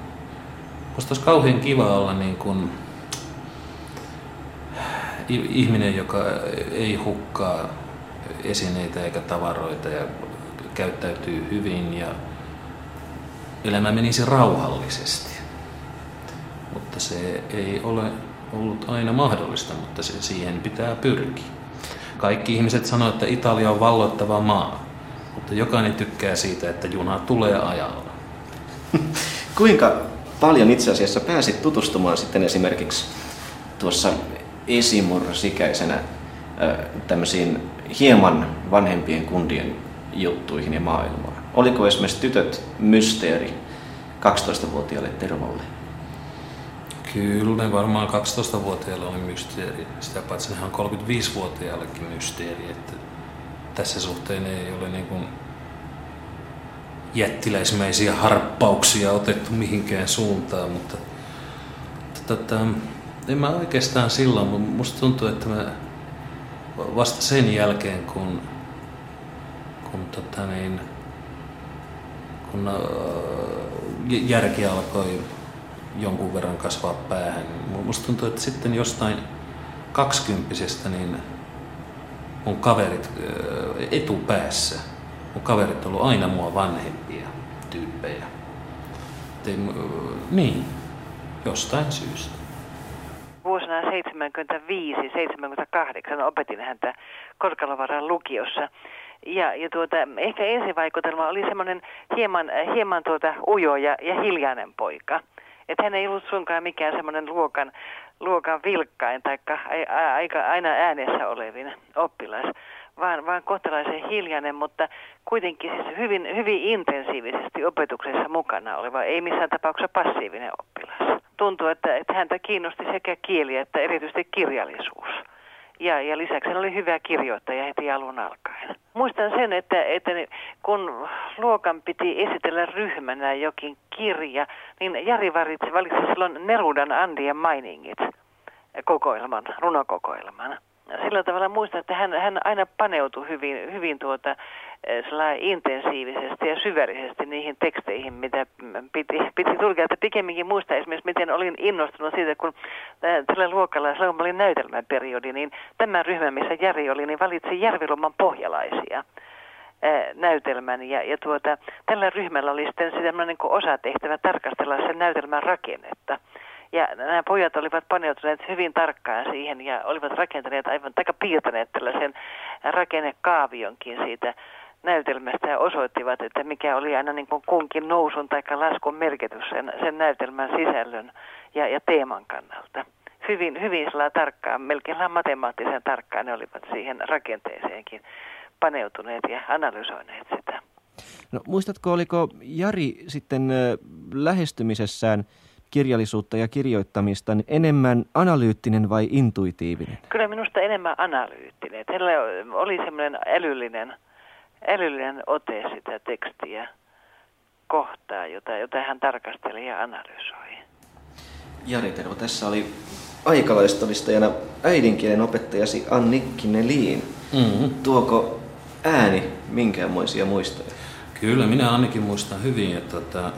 musta olisi kauhean kiva olla niin kuin ihminen, joka ei hukkaa esineitä eikä tavaroita ja käyttäytyy hyvin ja elämä menisi rauhallisesti. Mutta se ei ole ollut aina mahdollista, mutta se, siihen pitää pyrkiä. Kaikki ihmiset sanoo, että Italia on valloittava maa, mutta jokainen tykkää siitä, että juna tulee ajalla. Kuinka paljon itse asiassa pääsit tutustumaan sitten esimerkiksi tuossa esimurrosikäisenä tämmöisiin hieman vanhempien kundien juttuihin ja maailmaan? Oliko esimerkiksi tytöt mysteeri 12-vuotiaalle Tervolle? Kyllä, ne varmaan 12-vuotiaille oli mysteeri. Sitä paitsi on 35-vuotiaallekin mysteeri. Että tässä suhteen ei ole niin kuin jättiläismäisiä harppauksia otettu mihinkään suuntaan, mutta tota, en mä oikeastaan silloin, mutta musta tuntuu, että mä vasta sen jälkeen, kun, kun, tota niin, kun äh, järki alkoi jonkun verran kasvaa päähän. Musta tuntuu, että sitten jostain kaksikymppisestä niin mun kaverit etupäässä, mun kaverit on ollut aina mua vanhempia tyyppejä. Tein, niin, jostain syystä. Vuosina 75-78 opetin häntä Korkalovaran lukiossa. Ja, ja tuota, ehkä ensivaikutelma oli semmoinen hieman, hieman tuota ujo ja, ja hiljainen poika. Että hän ei ollut suinkaan mikään semmoinen luokan, luokan vilkkain tai aika aina äänessä olevin oppilas, vaan, vaan kohtalaisen hiljainen, mutta kuitenkin siis hyvin, hyvin intensiivisesti opetuksessa mukana oleva, ei missään tapauksessa passiivinen oppilas. Tuntuu, että, että häntä kiinnosti sekä kieli että erityisesti kirjallisuus. Ja, ja lisäksi hän oli hyvä kirjoittaja heti alun alkaen. Muistan sen, että, että kun luokan piti esitellä ryhmänä jokin kirja, niin Jari valitsi, silloin Nerudan Andien mainingit kokoelman, runokokoelman. Sillä tavalla muistan, että hän, hän aina paneutui hyvin, hyvin tuota, Eh, intensiivisesti ja syvällisesti niihin teksteihin, mitä piti, piti tulkia. Että pikemminkin muista esimerkiksi, miten olin innostunut siitä, kun eh, tällä luokalla, silloin kun olin näytelmäperiodi, niin tämä ryhmä, missä Jari oli, niin valitsi Järviloman pohjalaisia eh, näytelmän. Ja, ja tuota, tällä ryhmällä oli sitten sellainen niin osatehtävä tarkastella sen näytelmän rakennetta. Ja nämä pojat olivat paneutuneet hyvin tarkkaan siihen ja olivat rakentaneet aivan, tai piirtäneet tällaisen rakennekaavionkin siitä näytelmästä ja osoittivat, että mikä oli aina niin kuin kunkin nousun tai laskun merkitys sen, sen näytelmän sisällön ja, ja teeman kannalta. Hyvin, hyvin tarkkaan, melkein matemaattisen tarkkaan ne olivat siihen rakenteeseenkin paneutuneet ja analysoineet sitä. No, muistatko, oliko Jari sitten lähestymisessään kirjallisuutta ja kirjoittamista niin enemmän analyyttinen vai intuitiivinen? Kyllä minusta enemmän analyyttinen. Hänellä oli semmoinen älyllinen älyllinen ote sitä tekstiä kohtaa, jota, jota hän tarkasteli ja analysoi. Jari Tervo, tässä oli aikalaistodistajana äidinkielen opettajasi Annikki Neliin. Mm-hmm. Tuoko ääni minkäänmoisia muistoja? Kyllä, minä ainakin muistan hyvin, että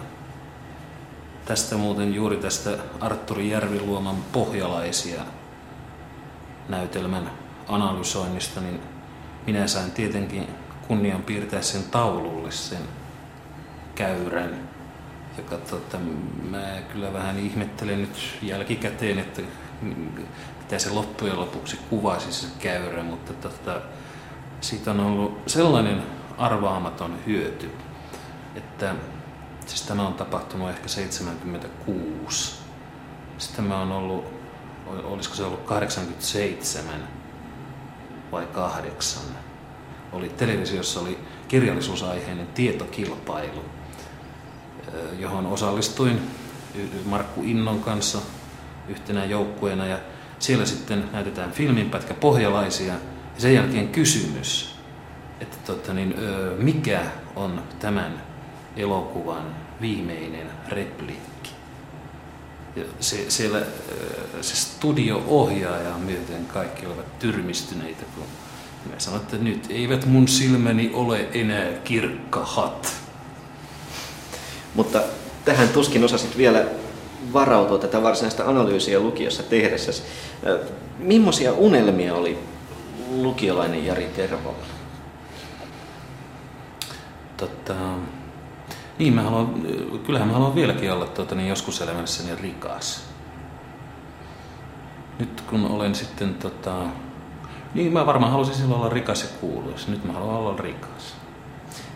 tästä muuten juuri tästä Arturi Järviluoman pohjalaisia näytelmän analysoinnista, niin minä sain tietenkin kunnian piirtää sen taululle sen käyrän, joka tota, mä kyllä vähän ihmettelen nyt jälkikäteen, että mitä se loppujen lopuksi kuvasi se käyrä, mutta tota, siitä on ollut sellainen arvaamaton hyöty, että siis tämä on tapahtunut ehkä 76. Sitten mä on ollut, olisiko se ollut 87 vai 8 oli televisiossa oli kirjallisuusaiheinen tietokilpailu, johon osallistuin Markku Innon kanssa yhtenä joukkueena. Ja siellä sitten näytetään filminpätkä pohjalaisia. Ja sen jälkeen kysymys, että tota niin, mikä on tämän elokuvan viimeinen repliikki. Ja se, siellä se studio-ohjaaja myöten kaikki olivat tyrmistyneitä, kun mä sanoin, että nyt eivät mun silmäni ole enää kirkkahat. Mutta tähän tuskin osasit vielä varautua tätä varsinaista analyysiä lukiossa tehdessä. Millaisia unelmia oli lukiolainen Jari Tervo? Totta, niin, mä haluan, kyllähän mä haluan vieläkin olla tuota, niin joskus elämässäni rikas. Nyt kun olen sitten, tota, niin mä varmaan halusin silloin olla rikas ja kuuluisa. Nyt mä haluan olla rikas.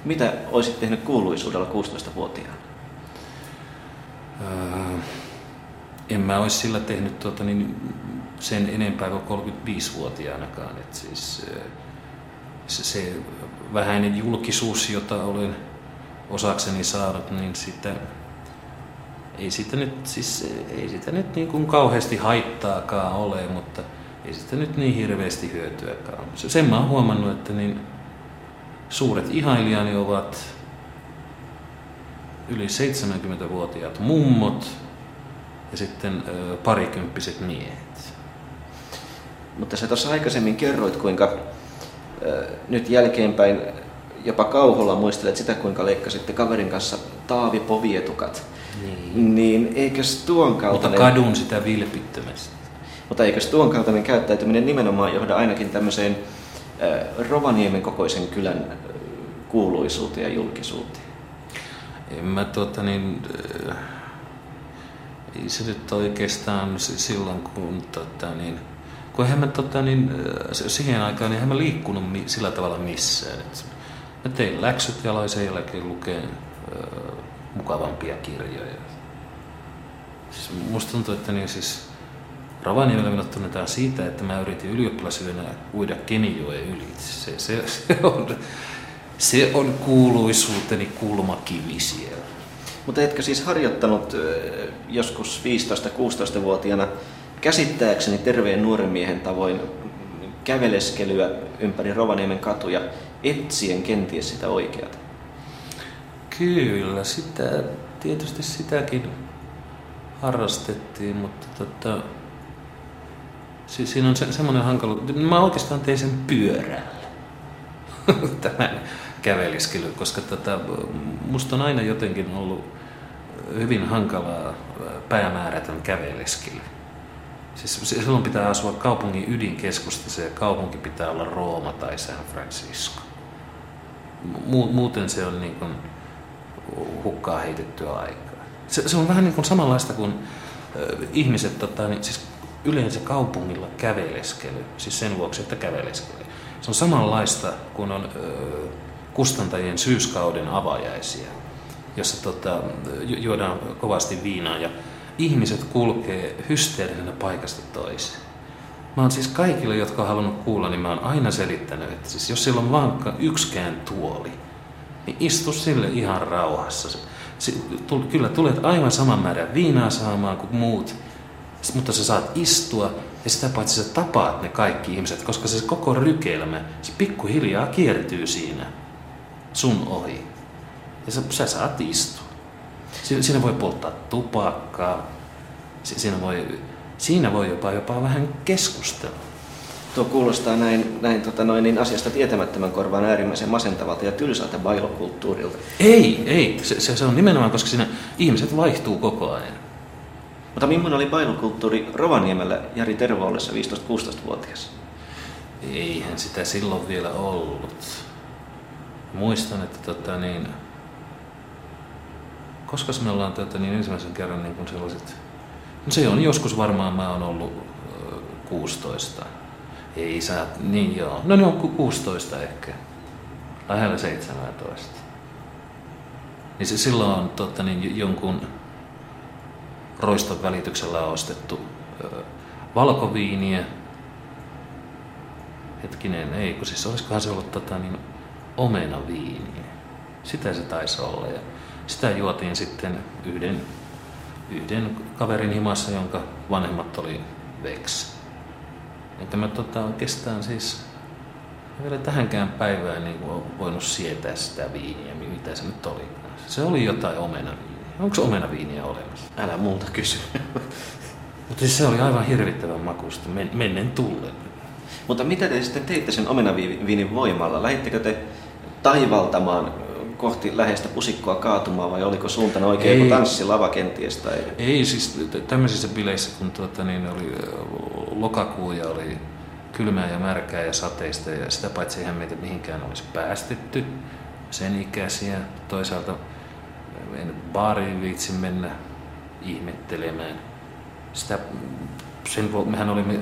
Mitä olisit tehnyt kuuluisuudella 16-vuotiaana? Öö, en mä olisi sillä tehnyt tuota, niin sen enempää kuin 35-vuotiaanakaan. Et siis, se, se vähäinen julkisuus, jota olen osakseni saanut, niin sitä, ei sitä nyt, siis, ei sitä nyt niin kuin kauheasti haittaakaan ole, mutta ei sitä nyt niin hirveästi hyötyäkään. Sen mä oon huomannut, että niin suuret ihailijani ovat yli 70-vuotiaat mummot ja sitten parikymppiset miehet. Mutta sä tuossa aikaisemmin kerroit, kuinka nyt jälkeenpäin jopa kauholla muistelet sitä, kuinka leikkasitte kaverin kanssa taavipovietukat. Niin. niin eikös tuon kaltainen... Mutta kadun sitä vilpittömästi. Mutta eikös tuon kaltainen käyttäytyminen nimenomaan johda ainakin tämmöiseen äh, Rovaniemen kokoisen kylän kuuluisuuteen ja julkisuuteen? En mä tuota niin... Äh, ei se nyt oikeastaan silloin, kun tota niin... Kun eihän mä tota niin, siihen aikaan niin eihän mä liikkunut sillä tavalla missään. Et Mä tein läksyt ja aloin sen jälkeen lukea äh, mukavampia kirjoja. Siis musta tuntuu, että niin siis Rovaniemellä minut tunnetaan siitä, että mä yritin ylioppilasyönä uida Kenijoen yli. Se, se, se, on, se on kuuluisuuteni kulmakivi siellä. Mutta etkö siis harjoittanut joskus 15-16-vuotiaana käsittääkseni terveen nuoren miehen tavoin käveleskelyä ympäri Rovaniemen katuja etsien kenties sitä oikeata? Kyllä, sitä, tietysti sitäkin harrastettiin, mutta tota, siinä on se, semmoinen hankala. Mä oikeastaan tein sen pyörällä, tämän käveliskelyn, koska tota, musta on aina jotenkin ollut hyvin hankalaa päämäärätön käveleskely. Siis silloin pitää asua kaupungin ydinkeskustassa ja kaupunki pitää olla Rooma tai San Francisco. Muuten se on niin kuin hukkaa heitettyä aikaa. Se, se on vähän niin kuin samanlaista kuin ihmiset, tota, niin, siis yleensä kaupungilla käveleskely, siis sen vuoksi, että käveleskely. Se on samanlaista kuin on ö, kustantajien syyskauden avajaisia, jossa tota, juodaan kovasti viinaa ja ihmiset kulkee hysteerisenä paikasta toiseen. Mä oon siis kaikille, jotka on halunnut kuulla, niin mä oon aina selittänyt, että siis jos sillä on vankka yksikään tuoli, niin istu sille ihan rauhassa. Kyllä tulet aivan saman määrän viinaa saamaan kuin muut, mutta sä saat istua ja sitä paitsi sä tapaat ne kaikki ihmiset, koska se koko rykelmä, se pikkuhiljaa kiertyy siinä sun ohi. Ja sä, sä saat istua. Siinä voi polttaa tupakkaa, siinä voi, siinä voi jopa, jopa vähän keskustella. Tuo kuulostaa näin, näin tota noin, niin asiasta tietämättömän korvaan äärimmäisen masentavalta ja tylsältä bailokulttuurilta. Ei, ei. Se, se, se on nimenomaan, koska siinä ihmiset vaihtuu koko ajan. Mutta millainen oli bailukulttuuri Rovaniemellä Jari Tervo ollessa 15-16-vuotias? Eihän sitä silloin vielä ollut. Muistan, että tota niin, koska me ollaan tota, niin ensimmäisen kerran niin sellaiset... No se on joskus varmaan, mä oon ollut 16. Ei saa, niin joo. No ne on 16 ehkä. Lähellä 17. Niin se silloin on tota, niin, jonkun roiston välityksellä ostettu ö, valkoviiniä. hetkinen, ei, kun siis olisikohan se ollut tota, niin, omena viiniä. Sitä se taisi olla. Ja sitä juotiin sitten yhden, yhden kaverin himassa, jonka vanhemmat oli veks. Että mä tota, oikeastaan siis vielä tähänkään päivään niin voinut sietää sitä viiniä, mitä se nyt oli. Se oli jotain omenaviiniä. Onko omenaviiniä olemassa? Älä muuta kysy. Mutta siis se oli aivan hirvittävän makusta, men, mennen tullen. Mutta mitä te sitten teitte sen omenaviinin voimalla? Lähittekö te taivaltamaan kohti läheistä pusikkoa kaatumaan vai oliko suuntana oikein Ei. joku tanssilava kenties? Tai... Ei, siis tämmöisissä bileissä, kun tuota, niin oli lokakuu ja oli kylmää ja märkää ja sateista ja sitä paitsi eihän meitä mihinkään olisi päästetty sen ikäisiä. Toisaalta en baariin viitsi mennä ihmettelemään. Sitä, sen, mehän olimme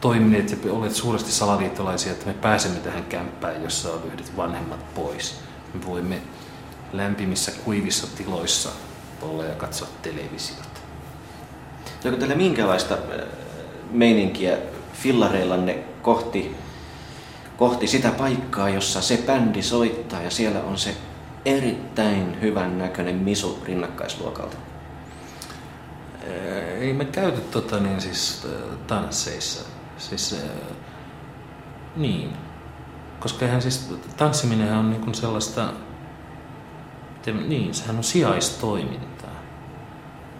toimineet ja olleet suuresti salaliittolaisia, että me pääsemme tähän kämppään, jossa on yhdet vanhemmat pois. Me voimme lämpimissä kuivissa tiloissa olla ja katsoa televisiota. Onko teillä minkälaista äh, meininkiä fillareillanne kohti, kohti sitä paikkaa, jossa se bändi soittaa ja siellä on se erittäin hyvän näköinen misu rinnakkaisluokalta? Äh, ei me käyty tota, niin siis, äh, tansseissa. Siis, niin. Koska eihän siis tanssiminen on niin sellaista, niin, sehän on sijaistoimintaa.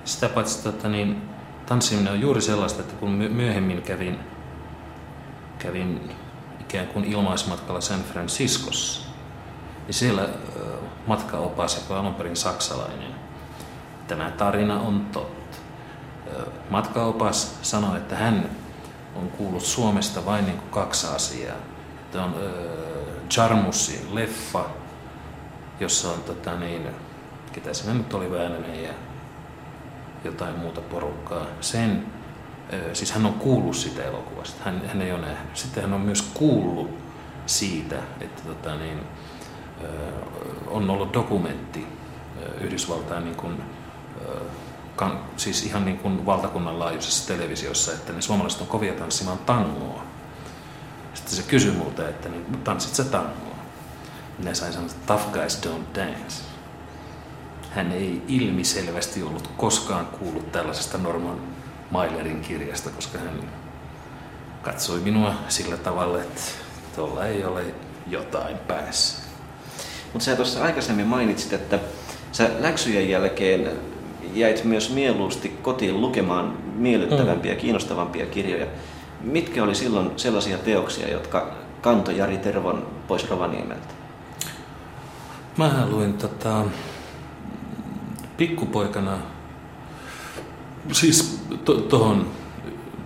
Sitä paitsi tota, niin, tanssiminen on juuri sellaista, että kun myöhemmin kävin, kävin ikään kuin ilmaismatkalla San Franciscossa, niin siellä matkaopas, joka on perin saksalainen, tämä tarina on totta. Matkaopas sanoi, että hän on kuullut Suomesta vain niin kuin kaksi asiaa. Tämä on Jarmusin leffa, jossa on tota niin, ketä siinä nyt oli Väänänen ja jotain muuta porukkaa. Sen, siis hän on kuullut sitä elokuvasta, hän, hän ei ole nähnyt. Sitten hän on myös kuullut siitä, että tota niin, on ollut dokumentti Yhdysvaltain niin kuin, kan, siis ihan niin kuin valtakunnan laajuisessa televisiossa, että ne suomalaiset on kovia tanssimaan tangoa. Sitten se kysyi multa, että niin, tanssit sä tangoa? Minä sain sanoa, että tough guys don't dance. Hän ei ilmiselvästi ollut koskaan kuullut tällaisesta Norman Mailerin kirjasta, koska hän katsoi minua sillä tavalla, että tuolla ei ole jotain päässä. Mutta sä tuossa aikaisemmin mainitsit, että sä läksyjen jälkeen jäit myös mieluusti kotiin lukemaan miellyttävämpiä, mm. kiinnostavampia kirjoja. Mitkä oli silloin sellaisia teoksia, jotka kantoi Jari Tervon pois Rovaniemeltä? Mä luin tota, pikkupoikana, siis tuohon to,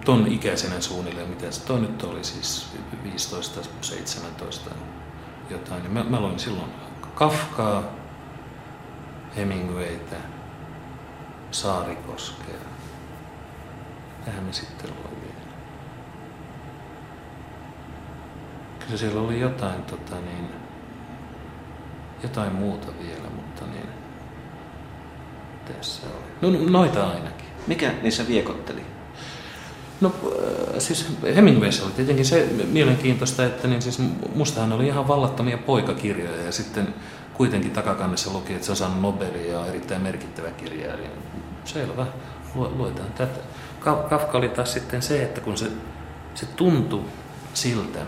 ton ikäisenä suunnilleen, mitä se toi nyt oli, siis 15-17 jotain, niin mä, mä luin silloin Kafkaa, Hemingwaytä, Saarikoskea. Tähän me sitten luin vielä. Kyllä siellä oli jotain, tota niin, jotain muuta vielä, mutta niin, tässä oli. No noita ainakin. Mikä niissä viekotteli? No siis Hemingwayssa oli tietenkin se mielenkiintoista, että niin siis mustahan oli ihan vallattomia poikakirjoja ja sitten kuitenkin takakannessa luki, että se on saanut Nobelia ja on erittäin merkittävä kirjailija. Selvä, luetaan tätä. Kafka oli taas sitten se, että kun se, se tuntui siltä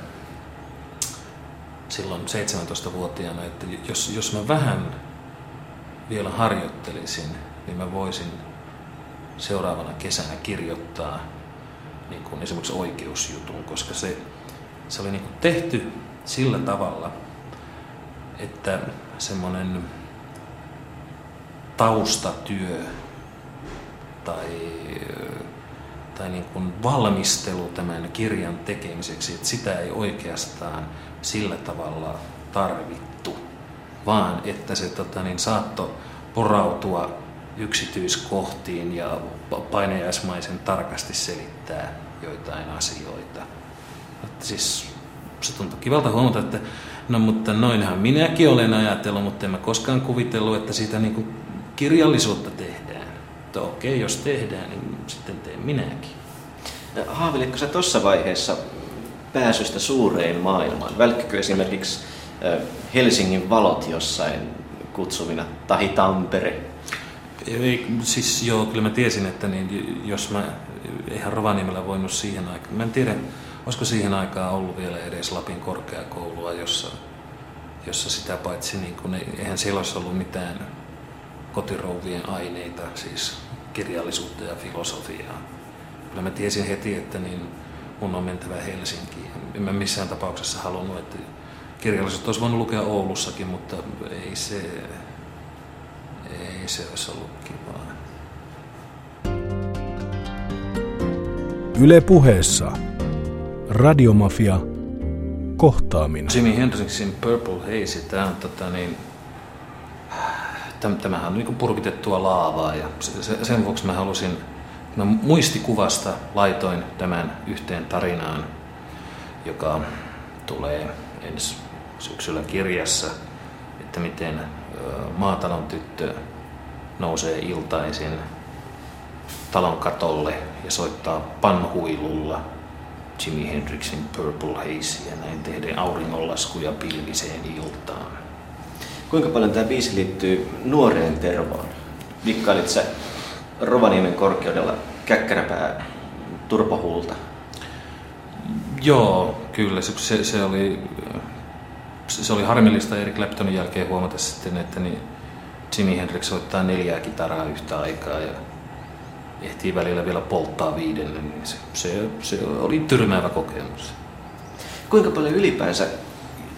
silloin 17-vuotiaana, että jos, jos mä vähän vielä harjoittelisin, niin mä voisin seuraavana kesänä kirjoittaa niin kuin esimerkiksi oikeusjutun, koska se, se oli niin kuin tehty sillä tavalla, että semmoinen taustatyö tai, tai niin kuin valmistelu tämän kirjan tekemiseksi, että sitä ei oikeastaan sillä tavalla tarvittu, vaan että se tota, niin, saattoi porautua yksityiskohtiin ja painajaismaisen tarkasti selittää joitain asioita. Että siis se tuntuu kivalta huomata, että no mutta noinhan minäkin olen ajatellut, mutta en mä koskaan kuvitellut, että siitä niin kuin kirjallisuutta tehdään. Että okei, jos tehdään, niin sitten teen minäkin. Haavilitko sä tuossa vaiheessa pääsystä suureen maailmaan? Välkkykö esimerkiksi Helsingin valot jossain kutsuvina, tahi Tampere? Ei, siis joo, kyllä mä tiesin, että niin, jos mä, eihän Rovaniemellä voinut siihen aikaan, mä en tiedä, olisiko siihen aikaan ollut vielä edes Lapin korkeakoulua, jossa, jossa sitä paitsi, niin kun, eihän siellä olisi ollut mitään kotirouvien aineita, siis kirjallisuutta ja filosofiaa. Kyllä mä tiesin heti, että niin mun on mentävä Helsinkiin. En mä missään tapauksessa halunnut, että kirjallisuutta olisi voinut lukea Oulussakin, mutta ei se, ei se olisi ollut kivaa. Yle puheessa. Radiomafia. Kohtaaminen. Jimi Hendrixin Purple Haze, tämä on tota niin, tämähän on niin purkitettua laavaa ja sen vuoksi mä halusin, no muistikuvasta laitoin tämän yhteen tarinaan, joka tulee ensi syksyllä kirjassa, että miten maatalon tyttö nousee iltaisin talon katolle ja soittaa panhuilulla Jimi Hendrixin Purple Haze ja näin tehden auringonlaskuja pilviseen iltaan. Kuinka paljon tämä biisi liittyy nuoreen tervaan? Vikkailit sä Rovaniemen korkeudella käkkäräpää turpohuulta? Joo, kyllä. Se, se, oli, se oli harmillista Eric Claptonin jälkeen huomata sitten, että niin Jimi Hendrix soittaa neljää kitaraa yhtä aikaa ja ehtii välillä vielä polttaa viidennen, niin se, se, se oli tyrmäävä kokemus. Kuinka paljon ylipäänsä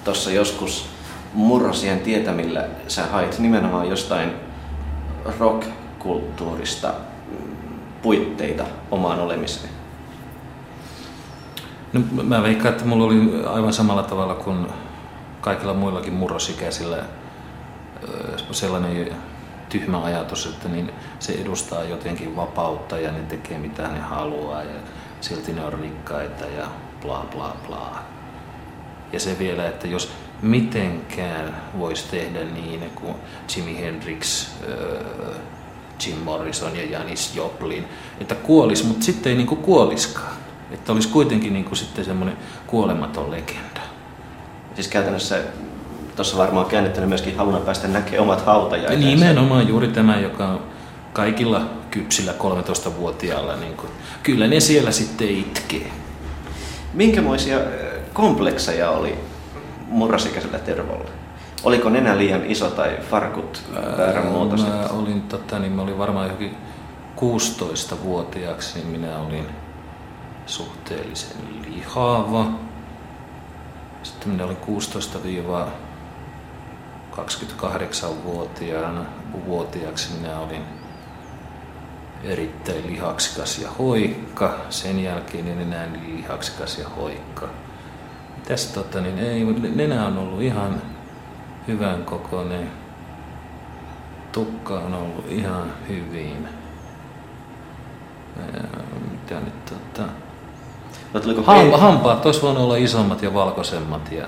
tuossa joskus murrosien tietämillä sä hait nimenomaan jostain rock-kulttuurista puitteita omaan olemiseen? No, mä veikkaan, että mulla oli aivan samalla tavalla kuin kaikilla muillakin murrosikäisillä sellainen tyhmä ajatus, että niin se edustaa jotenkin vapautta ja ne tekee mitä ne haluaa ja silti ne on rikkaita ja bla bla bla. Ja se vielä, että jos mitenkään voisi tehdä niin kuin Jimi Hendrix, Jim Morrison ja Janis Joplin, että kuolis, mutta sitten ei niin kuin kuoliskaan. Että olisi kuitenkin niin kuin sitten semmoinen kuolematon legenda. Siis käytännössä tuossa varmaan käännettänyt myöskin haluna päästä näkemään omat hautajaiset. Nimenomaan juuri tämä, joka kaikilla kypsillä 13-vuotiailla, niin kuin, kyllä ne siellä sitten itkee. Minkämoisia komplekseja oli murrasikäisellä tervolla? Oliko nenä liian iso tai farkut väärän muotoiset? Mä olin, tota, niin mä olin varmaan johonkin 16-vuotiaaksi, niin minä olin suhteellisen lihava. Sitten minä olin 16-28-vuotiaana vuotiaaksi minä olin erittäin lihaksikas ja hoikka. Sen jälkeen en enää niin lihaksikas ja hoikka. Tässä tota, niin ei, nenä on ollut ihan hyvän kokoinen. Tukka on ollut ihan hyvin. Ja, mitä nyt tota... No, Hampa, hampaat olisi voinut olla isommat ja valkoisemmat. Ja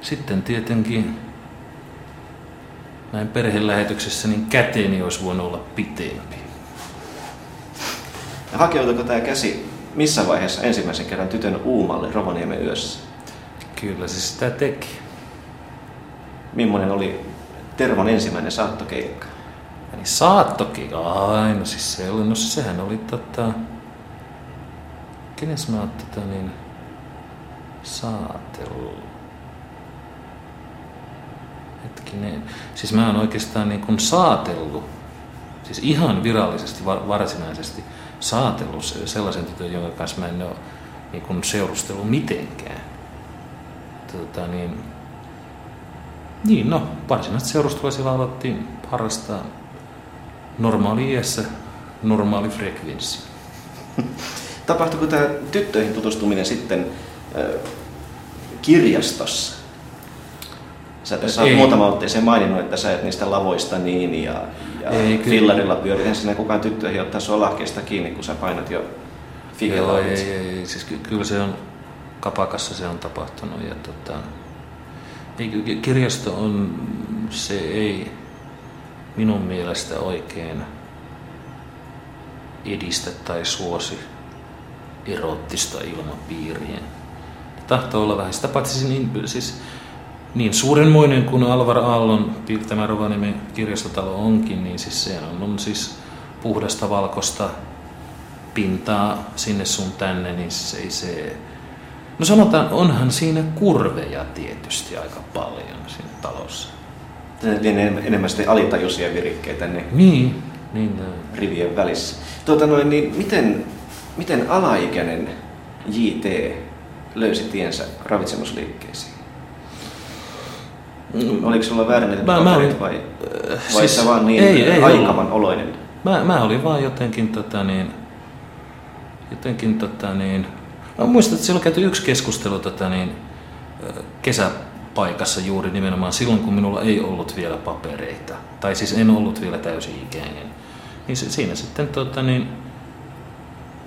sitten tietenkin näin perhelähetyksessä niin käteeni olisi voinut olla pitempi. Ja hakeutuiko tämä käsi missä vaiheessa ensimmäisen kerran tytön uumalle Rovaniemen yössä? Kyllä se sitä teki. Millainen oli Tervon ensimmäinen saattokeikka? Niin saattokeikka, aina siis se oli, no sehän oli tota... Kenes mä oon tota niin... Saatellut. Hetkinen. Siis mä oon oikeastaan niin kuin saatellut. Siis ihan virallisesti, varsinaisesti saatellut sellaisen tytön, jonka kanssa mä en ole niin kuin seurustellut mitenkään. Tota, niin, niin, no, varsinaisesti seurustelua siellä alettiin harrastaa normaali iässä, normaali frekvenssi. Tapahtuiko tämä tyttöihin tutustuminen sitten äh, kirjastossa? Sä tässä olet muutama otteeseen maininnut, että sä et niistä lavoista niin ja, ja ei, fillarilla pyörit. Ensin sinne kukaan tyttöihin ottaa sua lahkeesta kiinni, kun sä painat jo Joo, ei, ei, ei, siis ky- kyllä se on kapakassa se on tapahtunut ja tota, ei, kirjasto on, se ei minun mielestä oikein edistä tai suosi erottista ilmapiiriä. tahtoo olla vähän sitä paitsi niin, siis niin suurenmoinen kuin Alvar Aallon piirtämä Rovaniemen kirjastotalo onkin, niin siis se on, on siis puhdasta valkosta pintaa sinne sun tänne, niin se ei se... No sanotaan, onhan siinä kurveja tietysti aika paljon siinä talossa. Lienee enemmän sitten alitajuisia virikkeitä ne Niin, niin. rivien välissä. Tuota noin, niin miten, miten alaikäinen JT löysi tiensä ravitsemusliikkeisiin? Mm. Oliko sulla väärennetyt Mä- mä olin- vai, vai siis- sä vaan niin ei- ei aikavan oloinen? Mä, mä olin vaan jotenkin tota niin, jotenkin tota niin, mä muistan, että siellä on käyty yksi keskustelu tota niin, kesäpaikassa juuri nimenomaan silloin, kun minulla ei ollut vielä papereita. Tai siis en ollut vielä täysi-ikäinen. Niin se, siinä sitten tota niin,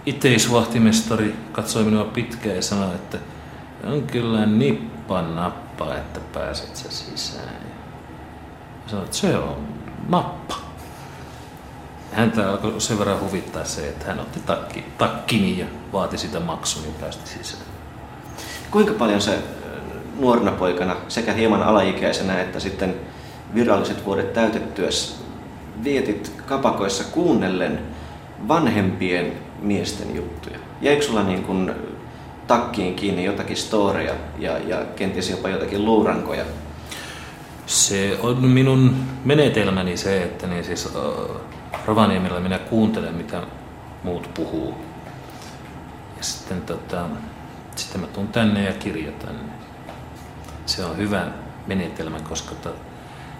iteisvahtimestari katsoi minua pitkään ja sanoi, että on kyllä nippa nappa, että pääset sä sisään. Ja sanoin, että se on nappa. Häntä alkoi sen verran huvittaa se, että hän otti takki, takkini ja vaati sitä maksun ja päästi sisään. Kuinka paljon se nuorena poikana sekä hieman alaikäisenä että sitten viralliset vuodet täytettyessä vietit kapakoissa kuunnellen vanhempien miesten juttuja? Jäikö sulla niin kuin takkiin kiinni jotakin storeja ja, ja kenties jopa jotakin luurankoja? Se on minun menetelmäni se, että niin siis, äh, Rovaniemellä minä kuuntelen, mitä muut puhuu. Ja sitten, tota, sitten mä tuun tänne ja kirjoitan. Se on hyvä menetelmä, koska, to,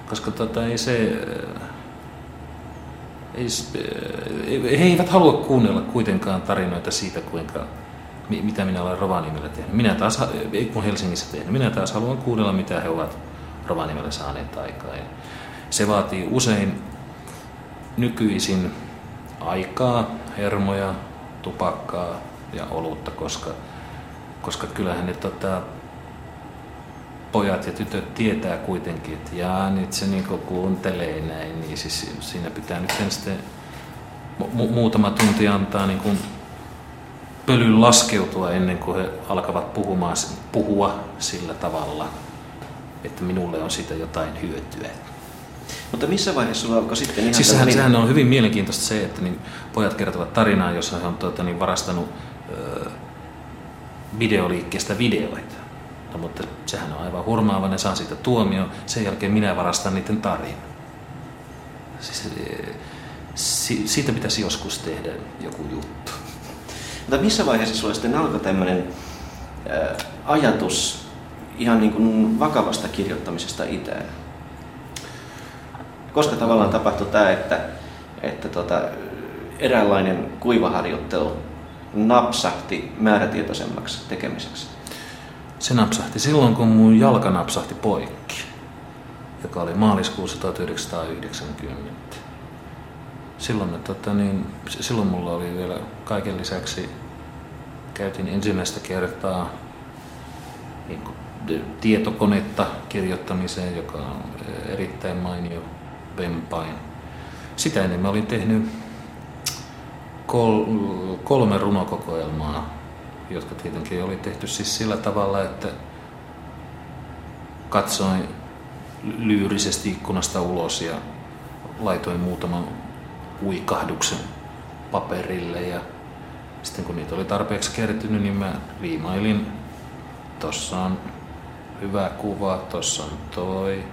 koska tota, ei se, äh, ei, s- äh, he eivät halua kuunnella kuitenkaan tarinoita siitä, kuinka, mi- mitä minä olen Rovaniemellä tehnyt. Minä taas, ei kun Helsingissä tehnyt, minä taas haluan kuunnella, mitä he ovat Rovaniemellä saaneet aikaa. Ja se vaatii usein nykyisin aikaa, hermoja, tupakkaa ja olutta, koska, koska kyllähän ne tota, pojat ja tytöt tietää kuitenkin, että jaa, nyt se niinku kuuntelee näin, niin siis siinä pitää nyt sitten mu- muutama tunti antaa niin kuin pölyn laskeutua ennen kuin he alkavat puhumaan, puhua sillä tavalla, että minulle on siitä jotain hyötyä. Mutta missä vaiheessa sulla alkoi sitten ihan Siis sehän, sehän on hyvin mielenkiintoista se, että niin pojat kertovat tarinaa, jossa he on tuota, niin varastanut ö, videoliikkeestä videoita. No, mutta sehän on aivan hurmaava, ne saa siitä tuomio. Sen jälkeen minä varastan niiden tarinan. Siis, e, si, siitä pitäisi joskus tehdä joku juttu. Mutta missä vaiheessa sulla sitten alkoi tämmöinen ää, ajatus ihan niin kuin vakavasta kirjoittamisesta itään? Koska tavallaan tapahtui tämä, että, että tota, eräänlainen kuivaharjoittelu napsahti määrätietoisemmaksi tekemiseksi? Se napsahti silloin, kun mun jalka napsahti poikki, joka oli maaliskuussa 1990. Silloin, että, tota, niin, silloin mulla oli vielä kaiken lisäksi, käytin ensimmäistä kertaa niin kuin, tietokonetta kirjoittamiseen, joka on eh, erittäin mainio vempain. Sitä ennen mä olin tehnyt kol, kolme runokokoelmaa, jotka tietenkin oli tehty siis sillä tavalla, että katsoin lyyrisesti ikkunasta ulos ja laitoin muutaman uikahduksen paperille ja sitten kun niitä oli tarpeeksi kertynyt, niin mä liimailin, tossa on hyvä kuva, tossa on toi.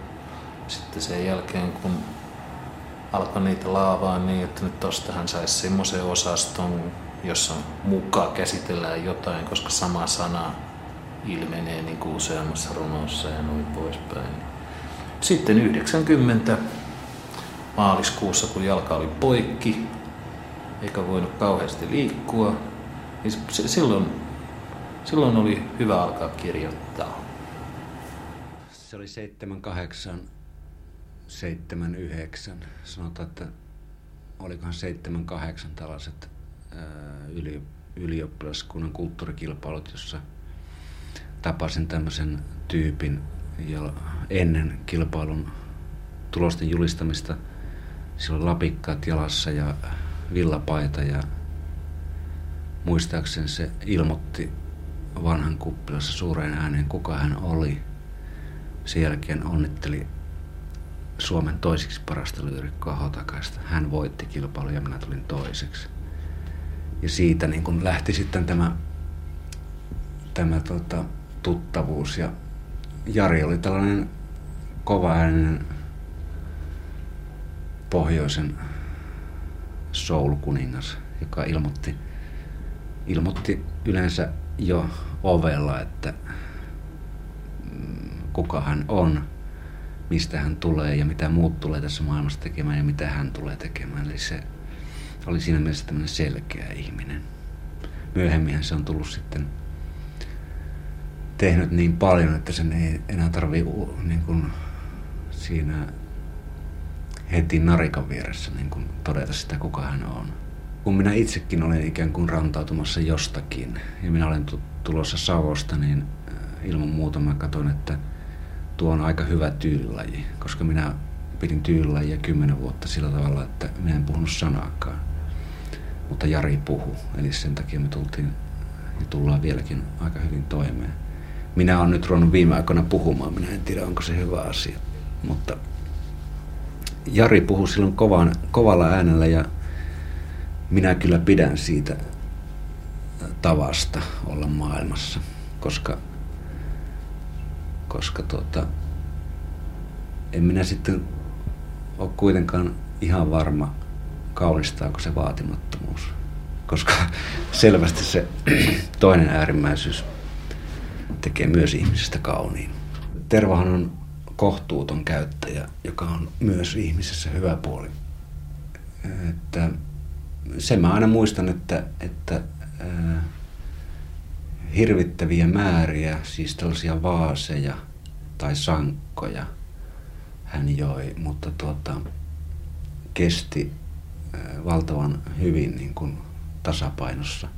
Sitten sen jälkeen kun alkoi niitä laavaa niin, että nyt tostahan saisi semmoisen osaston, jossa mukaan käsitellään jotain, koska sama sana ilmenee niin kuin useammassa runossa ja noin poispäin. Sitten 90 maaliskuussa, kun jalka oli poikki, eikä voinut kauheasti liikkua, niin silloin, silloin oli hyvä alkaa kirjoittaa. Se oli 78, 79. Sanotaan, että olikohan 78 tällaiset ää, yli, ylioppilaskunnan kulttuurikilpailut, jossa tapasin tämmöisen tyypin ja ennen kilpailun tulosten julistamista. Sillä oli lapikkaat jalassa ja villapaita ja muistaakseni se ilmoitti vanhan kuppilassa suureen ääneen, kuka hän oli. Sen jälkeen onnitteli Suomen toisiksi parasta lyyrikkoa Hotakaista. Hän voitti kilpailun ja minä tulin toiseksi. Ja siitä niin kun lähti sitten tämä, tämä tota, tuttavuus. Ja Jari oli tällainen kovaääninen pohjoisen soul-kuningas, joka ilmoitti, ilmoitti yleensä jo ovella, että mm, kuka hän on, mistä hän tulee ja mitä muut tulee tässä maailmassa tekemään ja mitä hän tulee tekemään. Eli se oli siinä mielessä tämmöinen selkeä ihminen. Myöhemmin se on tullut sitten tehnyt niin paljon, että sen ei enää tarvii niin kuin siinä heti narikan vieressä niin kuin todeta sitä, kuka hän on. Kun minä itsekin olen ikään kuin rantautumassa jostakin ja minä olen tulossa Savosta, niin äh, ilman muuta mä katsoin, että tuo on aika hyvä tyylilaji, koska minä pidin tyylilajia kymmenen vuotta sillä tavalla, että minä en puhunut sanaakaan. Mutta Jari puhu, eli sen takia me tultiin ja tullaan vieläkin aika hyvin toimeen. Minä olen nyt ruvennut viime aikoina puhumaan, minä en tiedä onko se hyvä asia, mutta Jari puhui silloin kovan, kovalla äänellä ja minä kyllä pidän siitä tavasta olla maailmassa, koska, koska tuota, en minä sitten ole kuitenkaan ihan varma, kaunistaako se vaatimattomuus. Koska selvästi se toinen äärimmäisyys tekee myös ihmisestä kauniin. Tervahan on kohtuuton käyttäjä, joka on myös ihmisessä hyvä puoli. Että sen mä aina muistan, että, että äh, hirvittäviä määriä, siis tällaisia vaaseja tai sankkoja hän joi, mutta tuota, kesti äh, valtavan hyvin niin kuin tasapainossa.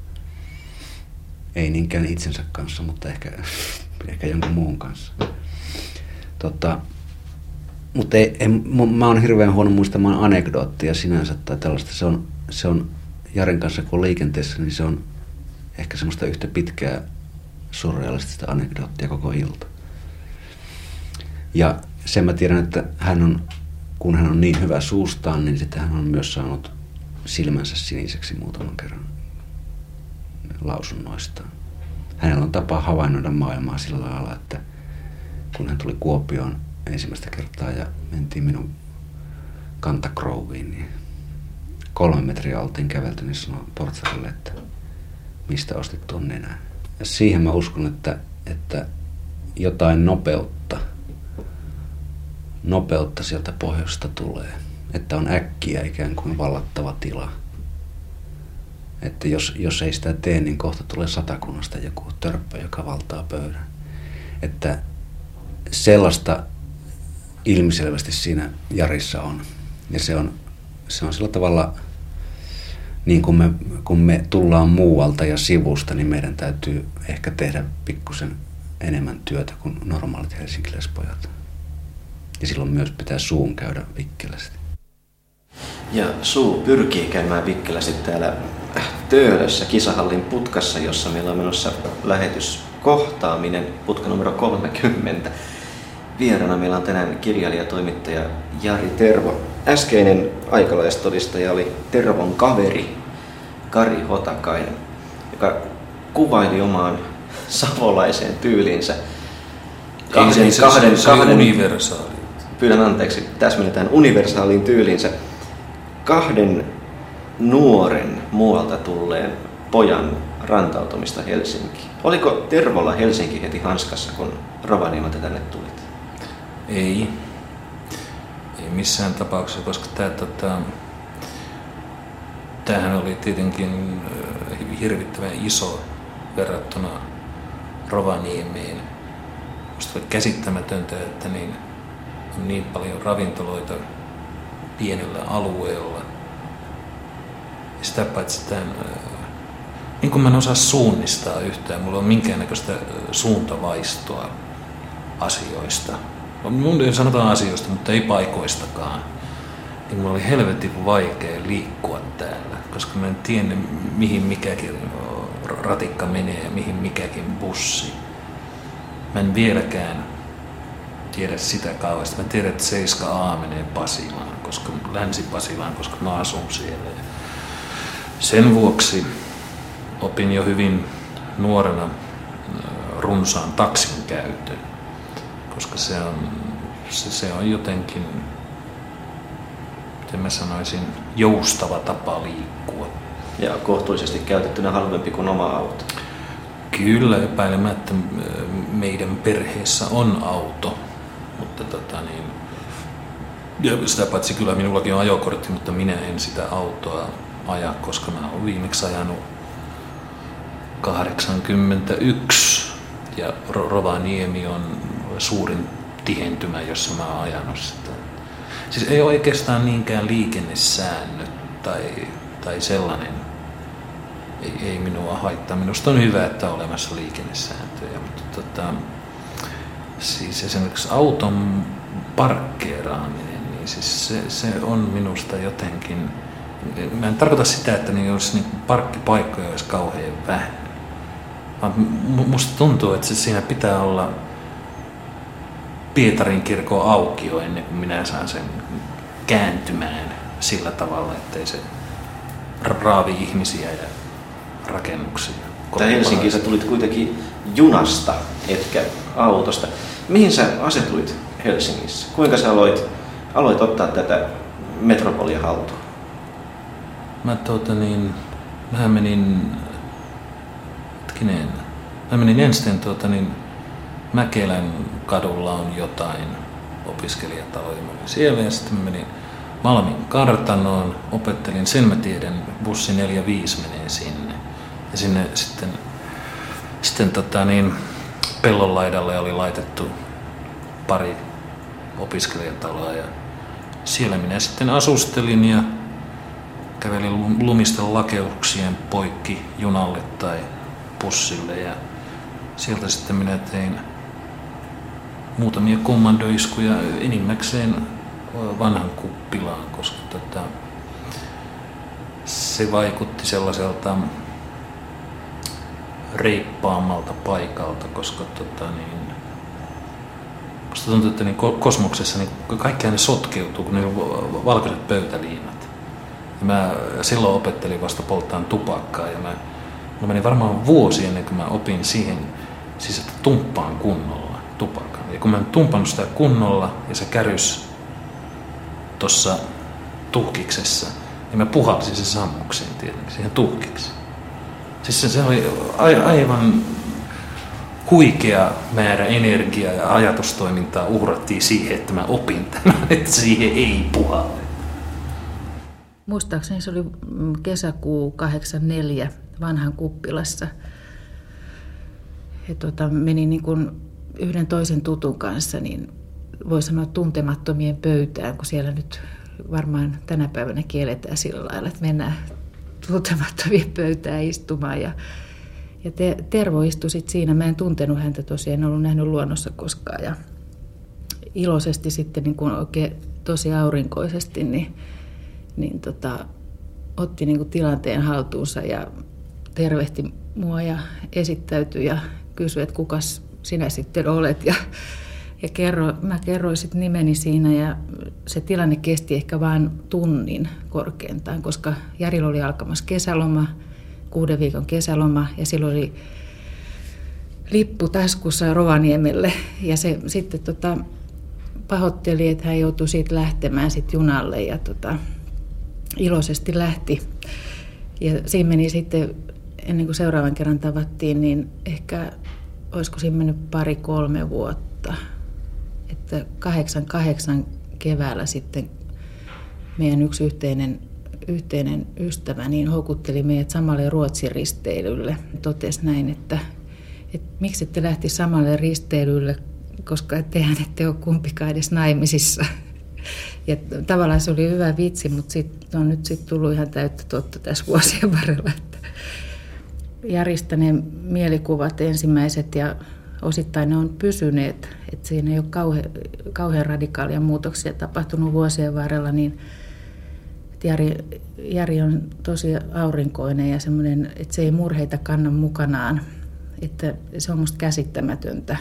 Ei niinkään itsensä kanssa, mutta ehkä, ehkä jonkun muun kanssa. Tota, mutta ei, ei, mä oon hirveän huono muistamaan anekdoottia sinänsä tai tällaista. Se on, se on Jaren kanssa kun on liikenteessä, niin se on ehkä semmoista yhtä pitkää surrealistista anekdoottia koko ilta. Ja sen mä tiedän, että hän on, kun hän on niin hyvä suustaan, niin sitten hän on myös saanut silmänsä siniseksi muutaman kerran lausunnoistaan. Hänellä on tapa havainnoida maailmaa sillä lailla, että – kun hän tuli Kuopioon ensimmäistä kertaa ja mentiin minun kantakrouviin, niin kolme metriä oltiin kävelty, niin sanoi portsarille, että mistä ostit tuon nenän. Ja siihen mä uskon, että, että jotain nopeutta, nopeutta sieltä pohjoista tulee. Että on äkkiä ikään kuin vallattava tila. Että jos, jos ei sitä tee, niin kohta tulee satakunnasta joku törppä, joka valtaa pöydän. Että sellaista ilmiselvästi siinä Jarissa on. Ja se on, se on sillä tavalla, niin kun me, kun me tullaan muualta ja sivusta, niin meidän täytyy ehkä tehdä pikkusen enemmän työtä kuin normaalit helsinkiläispojat. Ja silloin myös pitää suun käydä vikkelästi. Ja suu pyrkii käymään vikkelästi täällä Töölössä kisahallin putkassa, jossa meillä on menossa lähetys kohtaaminen, putka numero 30. Vieraana meillä on tänään kirjailija toimittaja Jari Tervo. Äskeinen aikalaistodistaja oli Tervon kaveri Kari Hotakainen, joka kuvaili omaan savolaiseen tyylinsä kahden, Ei, se, kahden, se, kahden, universaali. Pyydän anteeksi, täsmennetään universaaliin tyylinsä kahden nuoren muualta tulleen pojan rantautumista Helsinkiin. Oliko Tervolla Helsinki heti hanskassa, kun Rovaniemeltä tänne tulit? Ei. Ei missään tapauksessa, koska tämä, tota, tämähän oli tietenkin äh, hirvittävän iso verrattuna Rovaniemeen. Musta oli käsittämätöntä, että niin, on niin paljon ravintoloita pienellä alueella. Ja sitä paitsi tämän, äh, niin kuin mä en osaa suunnistaa yhtään, mulla on minkäännäköistä äh, suuntavaistoa asioista mun sanotaan asioista, mutta ei paikoistakaan. Niin mulla oli helvetin vaikea liikkua täällä, koska mä en tiennyt mihin mikäkin ratikka menee ja mihin mikäkin bussi. Mä en vieläkään tiedä sitä kauheasti. Mä tiedän, että 7A menee Pasilaan, koska, Länsi-Pasilaan, koska mä asun siellä. Sen vuoksi opin jo hyvin nuorena runsaan taksin käytön, koska se on, se, se on jotenkin, miten mä sanoisin, joustava tapa liikkua. Ja kohtuullisesti käytettynä halvempi kuin oma auto. Kyllä, epäilemättä meidän perheessä on auto, mutta tota niin, ja sitä paitsi kyllä minullakin on ajokortti, mutta minä en sitä autoa aja, koska mä olen viimeksi ajanut 81 ja Rovaniemi on suurin tihentymä, jossa mä oon ajanut sitä. Siis ei oikeastaan niinkään liikennesäännöt tai, tai sellainen ei, ei minua haittaa. Minusta on hyvä, että on olemassa liikennesääntöjä, mutta tota, siis esimerkiksi auton parkkeeraaminen, niin siis se, se on minusta jotenkin, mä en tarkoita sitä, että niin jos niin parkkipaikkoja olisi kauhean vähän. Vaan musta tuntuu, että siinä pitää olla Pietarin kirkon aukio ennen kuin minä saan sen kääntymään sillä tavalla, ettei se raavi ihmisiä ja rakennuksia. Tää Helsinkiin sä tulit kuitenkin junasta, etkä autosta. Mihin sä asetuit Helsingissä? Kuinka sä aloit, aloit ottaa tätä metropolia haltuun? Mä tuota niin, mä menin, hetkinen, mä menin ensin tuota niin, Mäkelän kadulla on jotain opiskelijataloja. Siellä ja sitten menin Malmin kartanoon, opettelin, sen mä tiedän, bussi 45 menee sinne. Ja sinne sitten, sitten tota niin, pellon laidalle oli laitettu pari opiskelijataloa ja siellä minä sitten asustelin ja kävelin lumisten lakeuksien poikki junalle tai bussille ja sieltä sitten minä tein muutamia kommandoiskuja enimmäkseen vanhan kuppilaan, koska tota, se vaikutti sellaiselta reippaammalta paikalta, koska tota, niin, musta tuntuu, että niin kosmoksessa niin kaikki ne sotkeutuu, kun ne on valkoiset pöytäliinat. Ja mä silloin opettelin vasta polttaan tupakkaa ja mä, mä meni varmaan vuosi ennen kuin mä opin siihen, siis että tumppaan kunnolla tupakan. Ja kun mä en tumpannut sitä kunnolla ja se kärys tuossa tuhkiksessa, niin mä puhalsin se sammukseen tietenkin, siihen tuhkiksi. Siis se, se oli aivan huikea määrä energiaa ja ajatustoimintaa uhrattiin siihen, että mä opin tämän, että siihen ei puhalle. Muistaakseni se oli kesäkuu 84 vanhan kuppilassa. Ja tuota, menin niin kuin yhden toisen tutun kanssa, niin voi sanoa tuntemattomien pöytään, kun siellä nyt varmaan tänä päivänä kielletään sillä lailla, että mennään tuntemattomien pöytään istumaan. Ja, ja te, Tervo istui sit siinä. Mä en tuntenut häntä tosiaan, en ollut nähnyt luonnossa koskaan. Ja iloisesti sitten niin kun oikein tosi aurinkoisesti, niin, niin tota, otti niin kuin tilanteen haltuunsa ja tervehti mua ja esittäytyi ja kysyi, että kukas sinä sitten olet. Ja, ja kerro, mä kerroin sitten nimeni siinä ja se tilanne kesti ehkä vain tunnin korkeintaan, koska Jarilla oli alkamassa kesäloma, kuuden viikon kesäloma ja silloin oli lippu taskussa Rovaniemelle ja se sitten tota, pahoitteli, että hän joutui siitä lähtemään sit junalle ja tota, iloisesti lähti. Ja siinä meni sitten, ennen kuin seuraavan kerran tavattiin, niin ehkä olisiko siinä mennyt pari-kolme vuotta. Että kahdeksan kahdeksan keväällä sitten meidän yksi yhteinen, yhteinen ystävä niin houkutteli meidät samalle Ruotsin risteilylle. Totesi näin, että, että miksi ette lähti samalle risteilylle, koska tehän ette ole kumpikaan edes naimisissa. Ja tavallaan se oli hyvä vitsi, mutta sit, on nyt sitten tullut ihan täyttä totta tässä vuosien varrella. Järjestäneen mielikuvat ensimmäiset ja osittain ne on pysyneet, että siinä ei ole kauhean, kauhean radikaalia muutoksia tapahtunut vuosien varrella, niin Jari, Jari on tosi aurinkoinen ja semmoinen, että se ei murheita kanna mukanaan. Että se on musta käsittämätöntä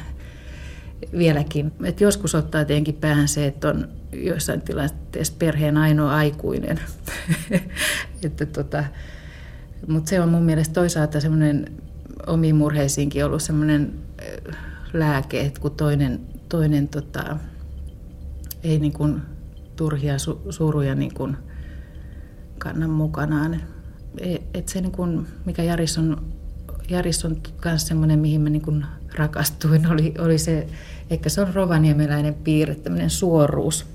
vieläkin. Et joskus ottaa tietenkin päähän se, että on joissain tilanteissa perheen ainoa aikuinen. että tota, mutta se on mun mielestä toisaalta semmoinen omiin murheisiinkin ollut semmoinen äh, lääke, että kun toinen, toinen tota, ei niin kuin turhia su, suruja niin kuin kannan mukanaan. E, et se, niin kuin, mikä Jaris on, Jaris on myös semmoinen, mihin mä niin kuin rakastuin, oli, oli se, ehkä se on rovaniemeläinen piirre, tämmöinen suoruus.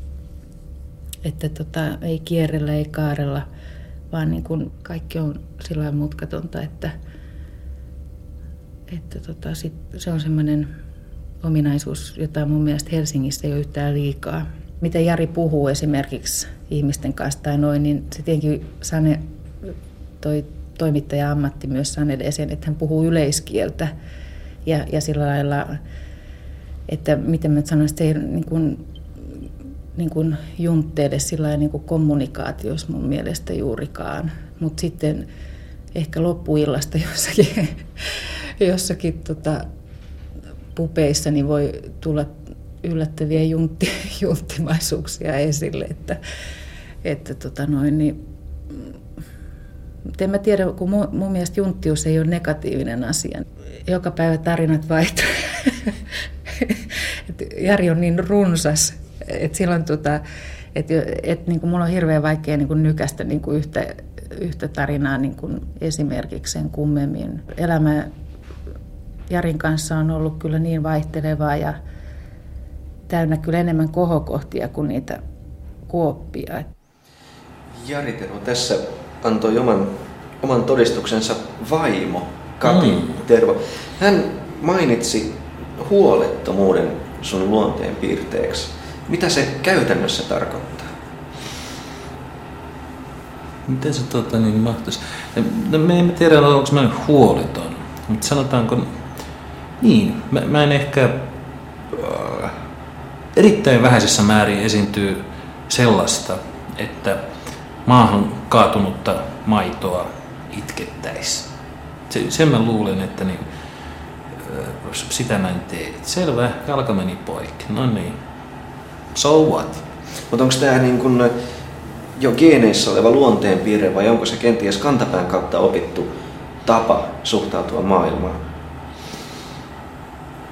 Että tota, ei kierrellä, ei kaarella, vaan niin kuin kaikki on sillä mutkatonta, että, että tota, sit se on semmoinen ominaisuus, jota mun mielestä Helsingissä ei ole yhtään liikaa. Miten Jari puhuu esimerkiksi ihmisten kanssa tai noin, niin se tietenkin Sane, toi toimittaja ammatti myös Sanelle sen, että hän puhuu yleiskieltä ja, ja sillä lailla, että miten mä sanoisin, että se ei niin kuin, niin kuin juntteille sillä niin kuin kommunikaatiossa mun mielestä juurikaan. Mutta sitten ehkä loppuillasta jossakin, jossakin tota, pupeissa niin voi tulla yllättäviä juntti, junttimaisuuksia esille, että, että tota noin, niin, en mä tiedä, kun mun, mun mielestä junttius ei ole negatiivinen asia. Joka päivä tarinat vaihtuu. Jari on niin runsas, että silloin tota, että et, niin kuin mulla on hirveän vaikea niin kuin nykästä niin kuin yhtä, yhtä tarinaa niin kuin esimerkiksi sen kummemmin. Elämä Jarin kanssa on ollut kyllä niin vaihtelevaa ja täynnä kyllä enemmän kohokohtia kuin niitä kuoppia. Jari Tero tässä antoi oman, oman todistuksensa vaimo, Kati mm. Tervo. Hän mainitsi huolettomuuden sun luonteen piirteeksi. Mitä se käytännössä tarkoittaa? Miten se tota, niin mahtaisi? No, me emme tiedä, onko mä huoleton, mutta sanotaanko, niin, mä, mä en ehkä äh, erittäin vähäisessä määrin esiintyy sellaista, että maahan kaatunutta maitoa itkettäisi. Se, sen mä luulen, että niin, äh, sitä mä en tee. Selvä, jalka meni poikki. No niin, so what? Mutta onko tämä niin kun jo geeneissä oleva luonteenpiirre vai onko se kenties kantapään kautta opittu tapa suhtautua maailmaan?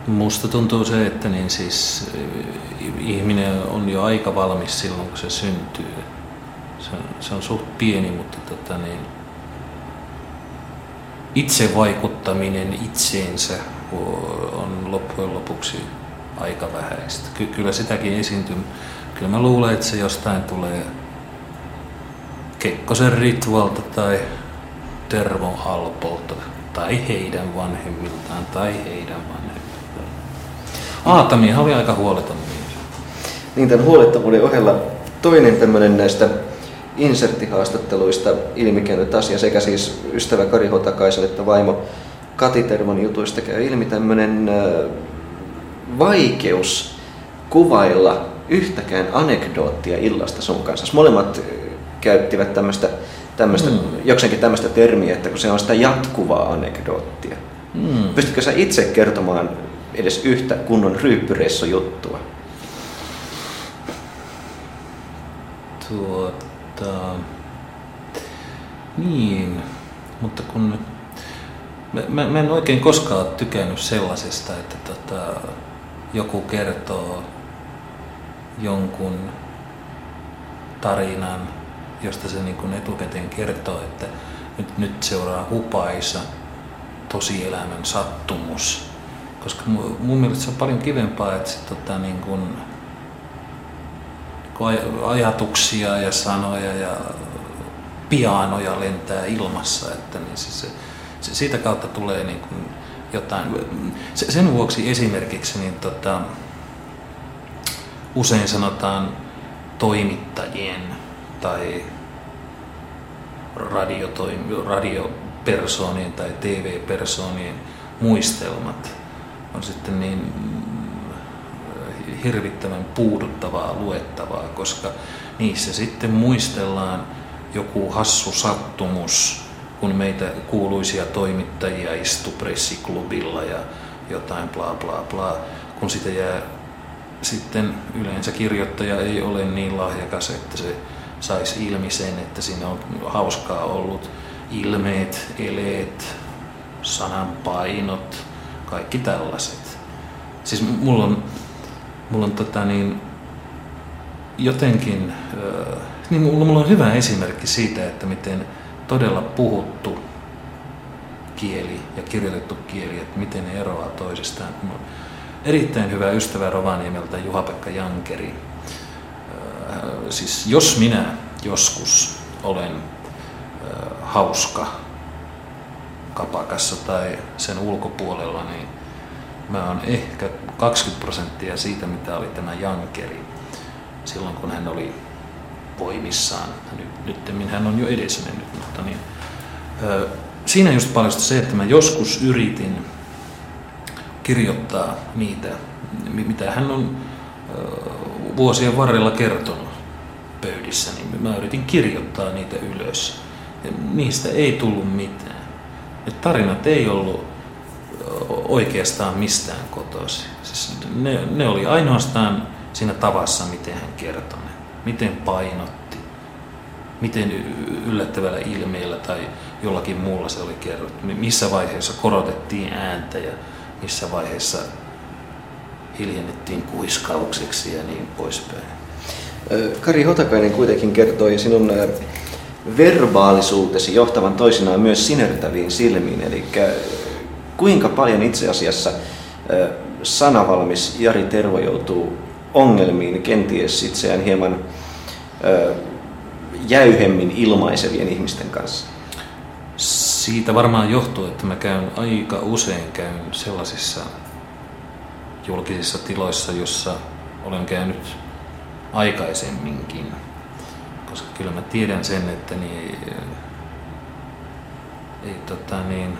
Musta tuntuu se, että niin siis eh, ihminen on jo aika valmis silloin, kun se syntyy. Se on, se on suht pieni, mutta tota niin, itse vaikuttaminen itseensä on loppujen lopuksi aika vähäistä. Ky- kyllä sitäkin esiintyy. Kyllä mä luulen, että se jostain tulee Kekkosen Ritvalta tai Tervon Alpolta tai heidän vanhemmiltaan tai heidän vanhemmiltaan. Aatami oli aika huoleton mies. Niin tämän huolettavuuden ohella toinen tämmöinen näistä inserttihaastatteluista ilmikäynyt asia sekä siis ystävä Kari Hotakaisen että vaimo Kati Tervon jutuista käy ilmi tämmöinen vaikeus kuvailla yhtäkään anekdoottia illasta sun kanssa. Molemmat käyttivät tämmöistä, tämmöistä mm. jokseenkin tämmöistä termiä, että kun se on sitä jatkuvaa anekdoottia. Mm. Pystytkö sä itse kertomaan edes yhtä kunnon ryyppyreissujuttua? Tuota... Niin, mutta kun... Mä, mä, mä en oikein koskaan tykännyt sellaisesta, että tota, joku kertoo jonkun tarinan, josta se niin kuin etukäteen kertoo, että nyt, nyt seuraa hupaisa tosielämän sattumus. Koska mun mielestä se on paljon kivempaa, että se, tota, niin kuin, ajatuksia ja sanoja ja pianoja lentää ilmassa, että niin se, se, se, siitä kautta tulee niin kuin jotain. Sen vuoksi esimerkiksi niin tota, usein sanotaan toimittajien tai radiopersonien tai TV-personien muistelmat on sitten niin hirvittävän puuduttavaa luettavaa, koska niissä sitten muistellaan joku hassu sattumus, kun meitä kuuluisia toimittajia istui pressiklubilla ja jotain bla bla bla, kun sitä jää sitten yleensä kirjoittaja ei ole niin lahjakas, että se saisi ilmi sen, että siinä on hauskaa ollut ilmeet, eleet, sanan painot, kaikki tällaiset. Siis mulla on, mulla on tota niin, jotenkin, niin mulla, mulla on hyvä esimerkki siitä, että miten todella puhuttu kieli ja kirjoitettu kieli, että miten ne eroaa toisistaan. On erittäin hyvä ystävä Rovaniemeltä Juha-Pekka Jankeri. Siis jos minä joskus olen hauska kapakassa tai sen ulkopuolella, niin mä oon ehkä 20 prosenttia siitä, mitä oli tämä Jankeri silloin, kun hän oli voimissaan. Nyt, nyt hän on jo edesmennyt, mutta niin, ö, siinä just paljon se, että mä joskus yritin kirjoittaa niitä, mitä hän on ö, vuosien varrella kertonut pöydissä, niin mä yritin kirjoittaa niitä ylös. Ja niistä ei tullut mitään. Ne tarinat ei ollut oikeastaan mistään kotoisin. Siis ne, ne oli ainoastaan siinä tavassa, miten hän kertoi. Miten painotti. Miten yllättävällä ilmeellä tai jollakin muulla se oli kerrottu. Missä vaiheessa korotettiin ääntä ja missä vaiheessa hiljennettiin kuiskaukseksi ja niin poispäin. Kari Hotakainen kuitenkin kertoi sinun verbaalisuutesi johtavan toisinaan myös sinertäviin silmiin. Eli kuinka paljon itse asiassa sanavalmis Jari Tervo joutuu ongelmiin kenties itseään hieman jäyhemmin ilmaisevien ihmisten kanssa? Siitä varmaan johtuu, että mä käyn aika usein käyn sellaisissa julkisissa tiloissa, jossa olen käynyt aikaisemminkin. Koska kyllä mä tiedän sen, että niin, ei tota niin,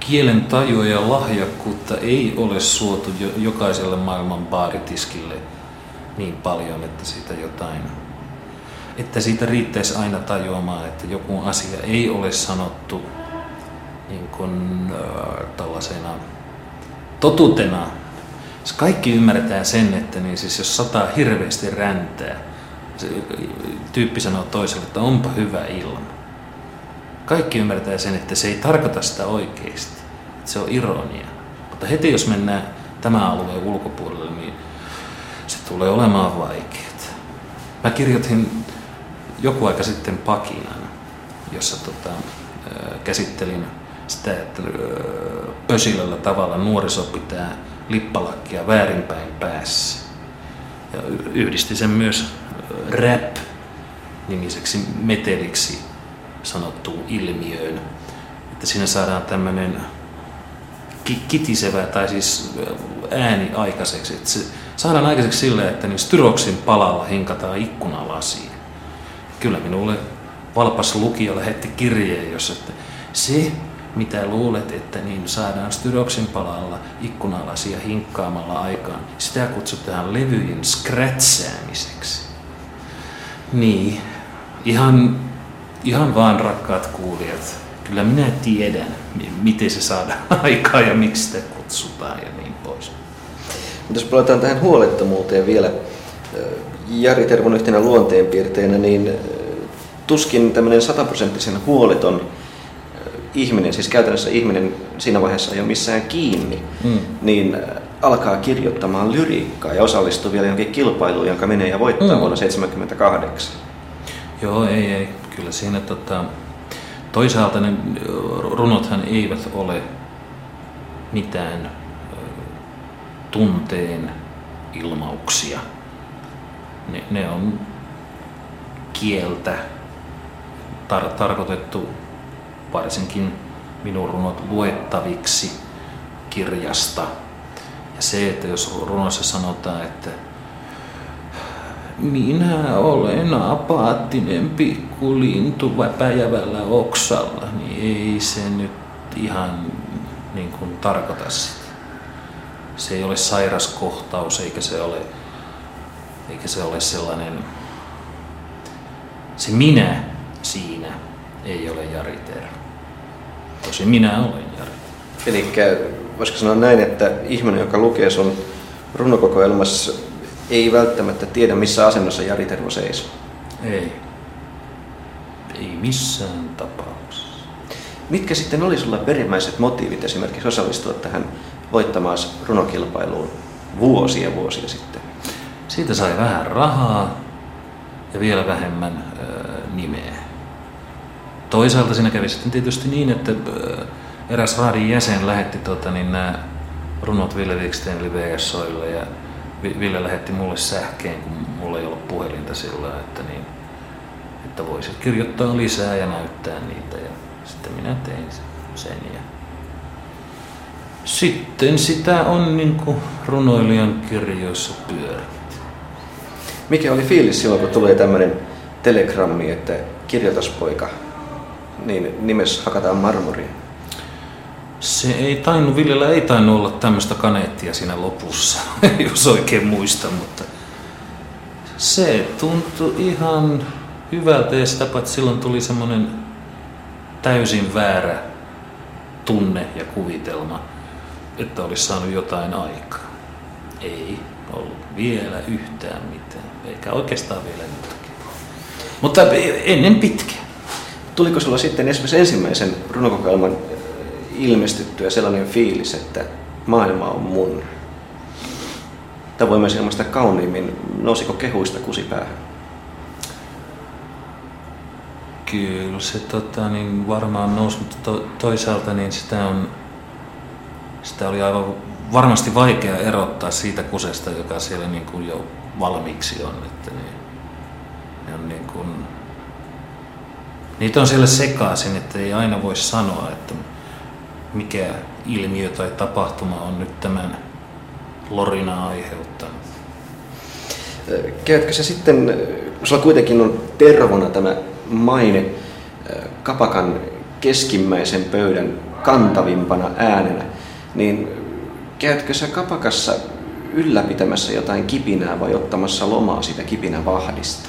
kielen tajua ja lahjakkuutta ei ole suotu jokaiselle maailman baaritiskille niin paljon, että siitä jotain että siitä riittäisi aina tajuamaan, että joku asia ei ole sanottu niin kuin, äh, tällaisena totutena. Siis kaikki ymmärtää sen, että niin siis jos sataa hirveästi räntää, se tyyppi sanoo toiselle, että onpa hyvä ilma. Kaikki ymmärtää sen, että se ei tarkoita sitä oikeasti. Että se on ironia. Mutta heti jos mennään tämän alueen ulkopuolelle, niin se tulee olemaan vaikeaa. Mä kirjoitin joku aika sitten pakinan, jossa tota, käsittelin sitä, että pösilällä tavalla nuoriso pitää lippalakkia väärinpäin päässä. Ja yhdisti sen myös rap-nimiseksi meteliksi sanottuun ilmiöön. Että siinä saadaan tämmöinen kitisevä tai siis ääni aikaiseksi. Että se saadaan aikaiseksi sillä, että niin styroksin palalla hinkataan ikkunalasiin kyllä minulle valpas lukija lähetti kirjeen, jossa että se, mitä luulet, että niin saadaan styroksin palalla ikkunalasia hinkkaamalla aikaan, sitä kutsutaan levyjen scratchäämiseksi. Niin, ihan, ihan vaan rakkaat kuulijat, kyllä minä tiedän, miten se saadaan aikaa ja miksi sitä kutsutaan ja niin pois. Mutta jos palataan tähän huolettomuuteen vielä, Jari Tervon yhtenä luonteenpiirteenä, niin tuskin tämmöinen sataprosenttisen huoleton ihminen, siis käytännössä ihminen siinä vaiheessa ei ole missään kiinni, mm. niin alkaa kirjoittamaan lyriikkaa ja osallistuu vielä johonkin kilpailuun, jonka menee ja voittaa mm. vuonna 1978. Joo, ei, ei. Kyllä siinä tota, toisaalta ne runothan eivät ole mitään tunteen ilmauksia ne, ne on kieltä tar- tarkoitettu varsinkin minun runot luettaviksi kirjasta. Ja se, että jos runossa sanotaan, että minä olen apaattinen pikkulintu päivällä oksalla, niin ei se nyt ihan niin kuin tarkoita sitä. Se ei ole sairaskohtaus eikä se ole eikä se ole sellainen se minä siinä ei ole Jari Tervo. Tosi minä olen Jari. Eli voisiko sanoa näin, että ihminen, joka lukee sun runokokoelmassa, ei välttämättä tiedä, missä asennossa Jari Tervo seisoo. Ei. Ei missään tapauksessa. Mitkä sitten oli sulla perimmäiset motiivit esimerkiksi osallistua tähän voittamaan runokilpailuun vuosia vuosia sitten? Siitä sai vähän rahaa ja vielä vähemmän ö, nimeä. Toisaalta siinä kävi sitten tietysti niin, että eräs raadin jäsen lähetti tota, niin nämä runot Ville Wikstenille VSOille ja Ville lähetti mulle sähkeen, kun mulla ei ollut puhelinta sillä, että, niin, että voisit kirjoittaa lisää ja näyttää niitä. Ja sitten minä tein sen. Ja sitten sitä on niin kuin runoilijan kirjoissa pyörinyt. Mikä oli fiilis silloin, kun tulee tämmöinen telegrammi, että kirjoitaspoika, niin nimes hakataan marmoriin? Se ei tainnut, Villellä ei tainnut olla tämmöistä kaneettia siinä lopussa, jos oikein muistan, mutta se tuntui ihan hyvältä ja sitä paitsi silloin tuli semmoinen täysin väärä tunne ja kuvitelma, että olisi saanut jotain aikaa. Ei ollut vielä yhtään mitään, eikä oikeastaan vielä nytkin. Mutta ennen pitkään. Tuliko sulla sitten esimerkiksi ensimmäisen runokokoelman ilmestyttyä sellainen fiilis, että maailma on mun? Tai voi myös ilmaista kauniimmin, nousiko kehuista kusi päähän? Kyllä se tota, niin varmaan nousi, mutta to, toisaalta niin sitä, on, sitä oli aivan varmasti vaikea erottaa siitä kusesta, joka siellä niin kuin jo valmiiksi on. Että niin, ne on niin kuin, niitä on siellä sekaisin, että ei aina voi sanoa, että mikä ilmiö tai tapahtuma on nyt tämän lorina aiheuttanut. Käytkö se sitten, sulla kuitenkin on tervona tämä maine kapakan keskimmäisen pöydän kantavimpana äänenä, niin käytkö sä kapakassa ylläpitämässä jotain kipinää vai ottamassa lomaa siitä kipinän vahdista?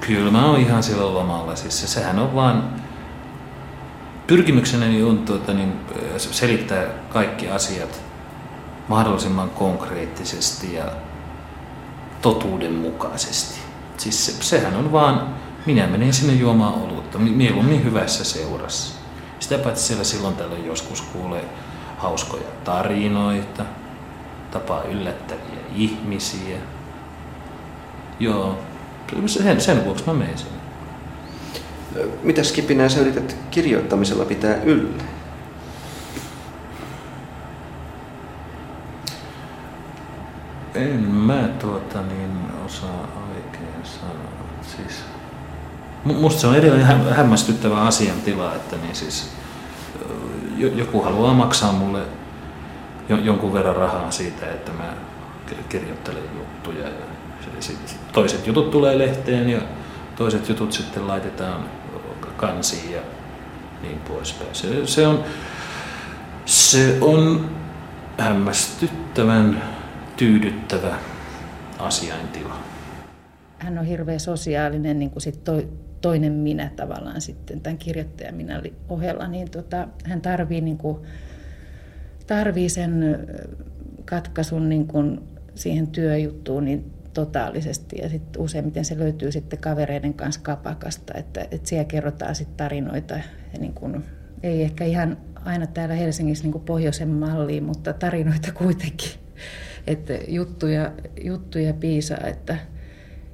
Kyllä mä oon ihan sillä lomalla. Siis se, sehän on vaan pyrkimyksenäni on tuota, niin, selittää kaikki asiat mahdollisimman konkreettisesti ja totuudenmukaisesti. Siis se, sehän on vaan, minä menen sinne juomaan olutta, mieluummin hyvässä seurassa. Sitä paitsi siellä silloin tällöin joskus kuulee hauskoja tarinoita, tapaa yllättäviä ihmisiä. Joo, sen, sen vuoksi mä menen sinne. Mitä skipinää sä yrität kirjoittamisella pitää yllä? En mä tuota niin osaa oikein sanoa. Siis, musta se on edelleen hämmästyttävä asiantila, että niin siis, joku haluaa maksaa mulle jonkun verran rahaa siitä, että mä kirjoittelen juttuja. Ja toiset jutut tulee lehteen ja toiset jutut sitten laitetaan kansiin ja niin poispäin. Se, se, on, se on hämmästyttävän tyydyttävä asiaintila. Hän on hirveän sosiaalinen, niin kuin sit toi, toinen minä tavallaan sitten tämän kirjoittajan minä ohella, niin tota, hän tarvii, niin kuin, tarvii sen katkaisun niin kuin siihen työjuttuun niin totaalisesti ja sitten useimmiten se löytyy sitten kavereiden kanssa kapakasta, että, että siellä kerrotaan sitten tarinoita ja niin kuin, ei ehkä ihan aina täällä Helsingissä niin pohjoisen malliin, mutta tarinoita kuitenkin. Että juttuja, juttuja piisaa, että,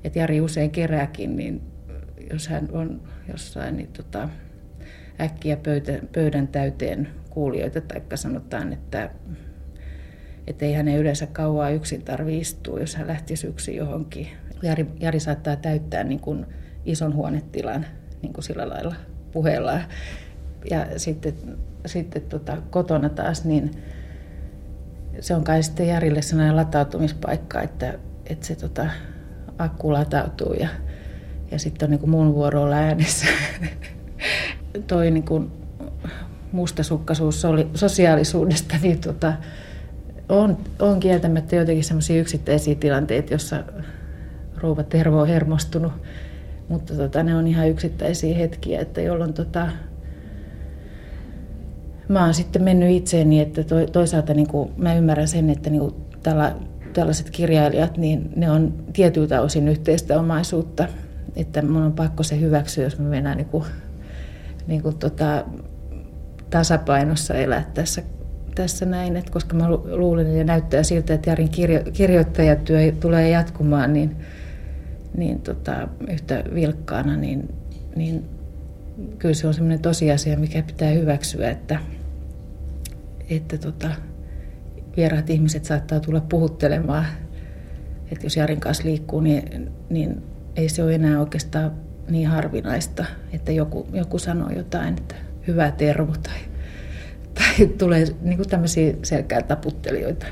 että Jari usein kerääkin, niin jos hän on jossain niin tota, äkkiä pöytä, pöydän täyteen kuulijoita, tai sanotaan, että että ei hänen yleensä kauaa yksin tarvitse istua, jos hän lähtisi yksin johonkin. Jari, Jari saattaa täyttää niin kuin ison huonetilan niin kuin sillä lailla puheellaan. Ja sitten, sitten tota, kotona taas, niin se on kai sitten Jarille sellainen latautumispaikka, että, että se tota, akku latautuu ja, ja sitten on niin kuin mun vuoro olla äänessä. Toi niin kuin mustasukkaisuus sosiaalisuudesta, niin tota, on, on kieltämättä jotenkin sellaisia yksittäisiä tilanteita, jossa rouva Tervo on hermostunut. Mutta tota, ne on ihan yksittäisiä hetkiä, että jolloin tota, mä oon sitten mennyt itseeni, että to, toisaalta niin kuin, mä ymmärrän sen, että niin kuin, tällä, tällaiset kirjailijat, niin ne on tietyiltä osin yhteistä omaisuutta. Että mun on pakko se hyväksyä, jos me mennään niin kuin, niin kuin, tota, tasapainossa elää tässä, tässä näin. että koska mä luulen ja näyttää siltä, että Jarin kirjo, kirjoittajatyö tulee jatkumaan, niin, niin tota, yhtä vilkkaana, niin, niin kyllä se on semmoinen tosiasia, mikä pitää hyväksyä, että, että tota, vieraat ihmiset saattaa tulla puhuttelemaan. Että jos Jarin kanssa liikkuu, niin, niin ei se ole enää oikeastaan niin harvinaista, että joku, joku sanoo jotain, että hyvä tervo tai, tai tulee niin kuin tämmöisiä selkää taputtelijoita.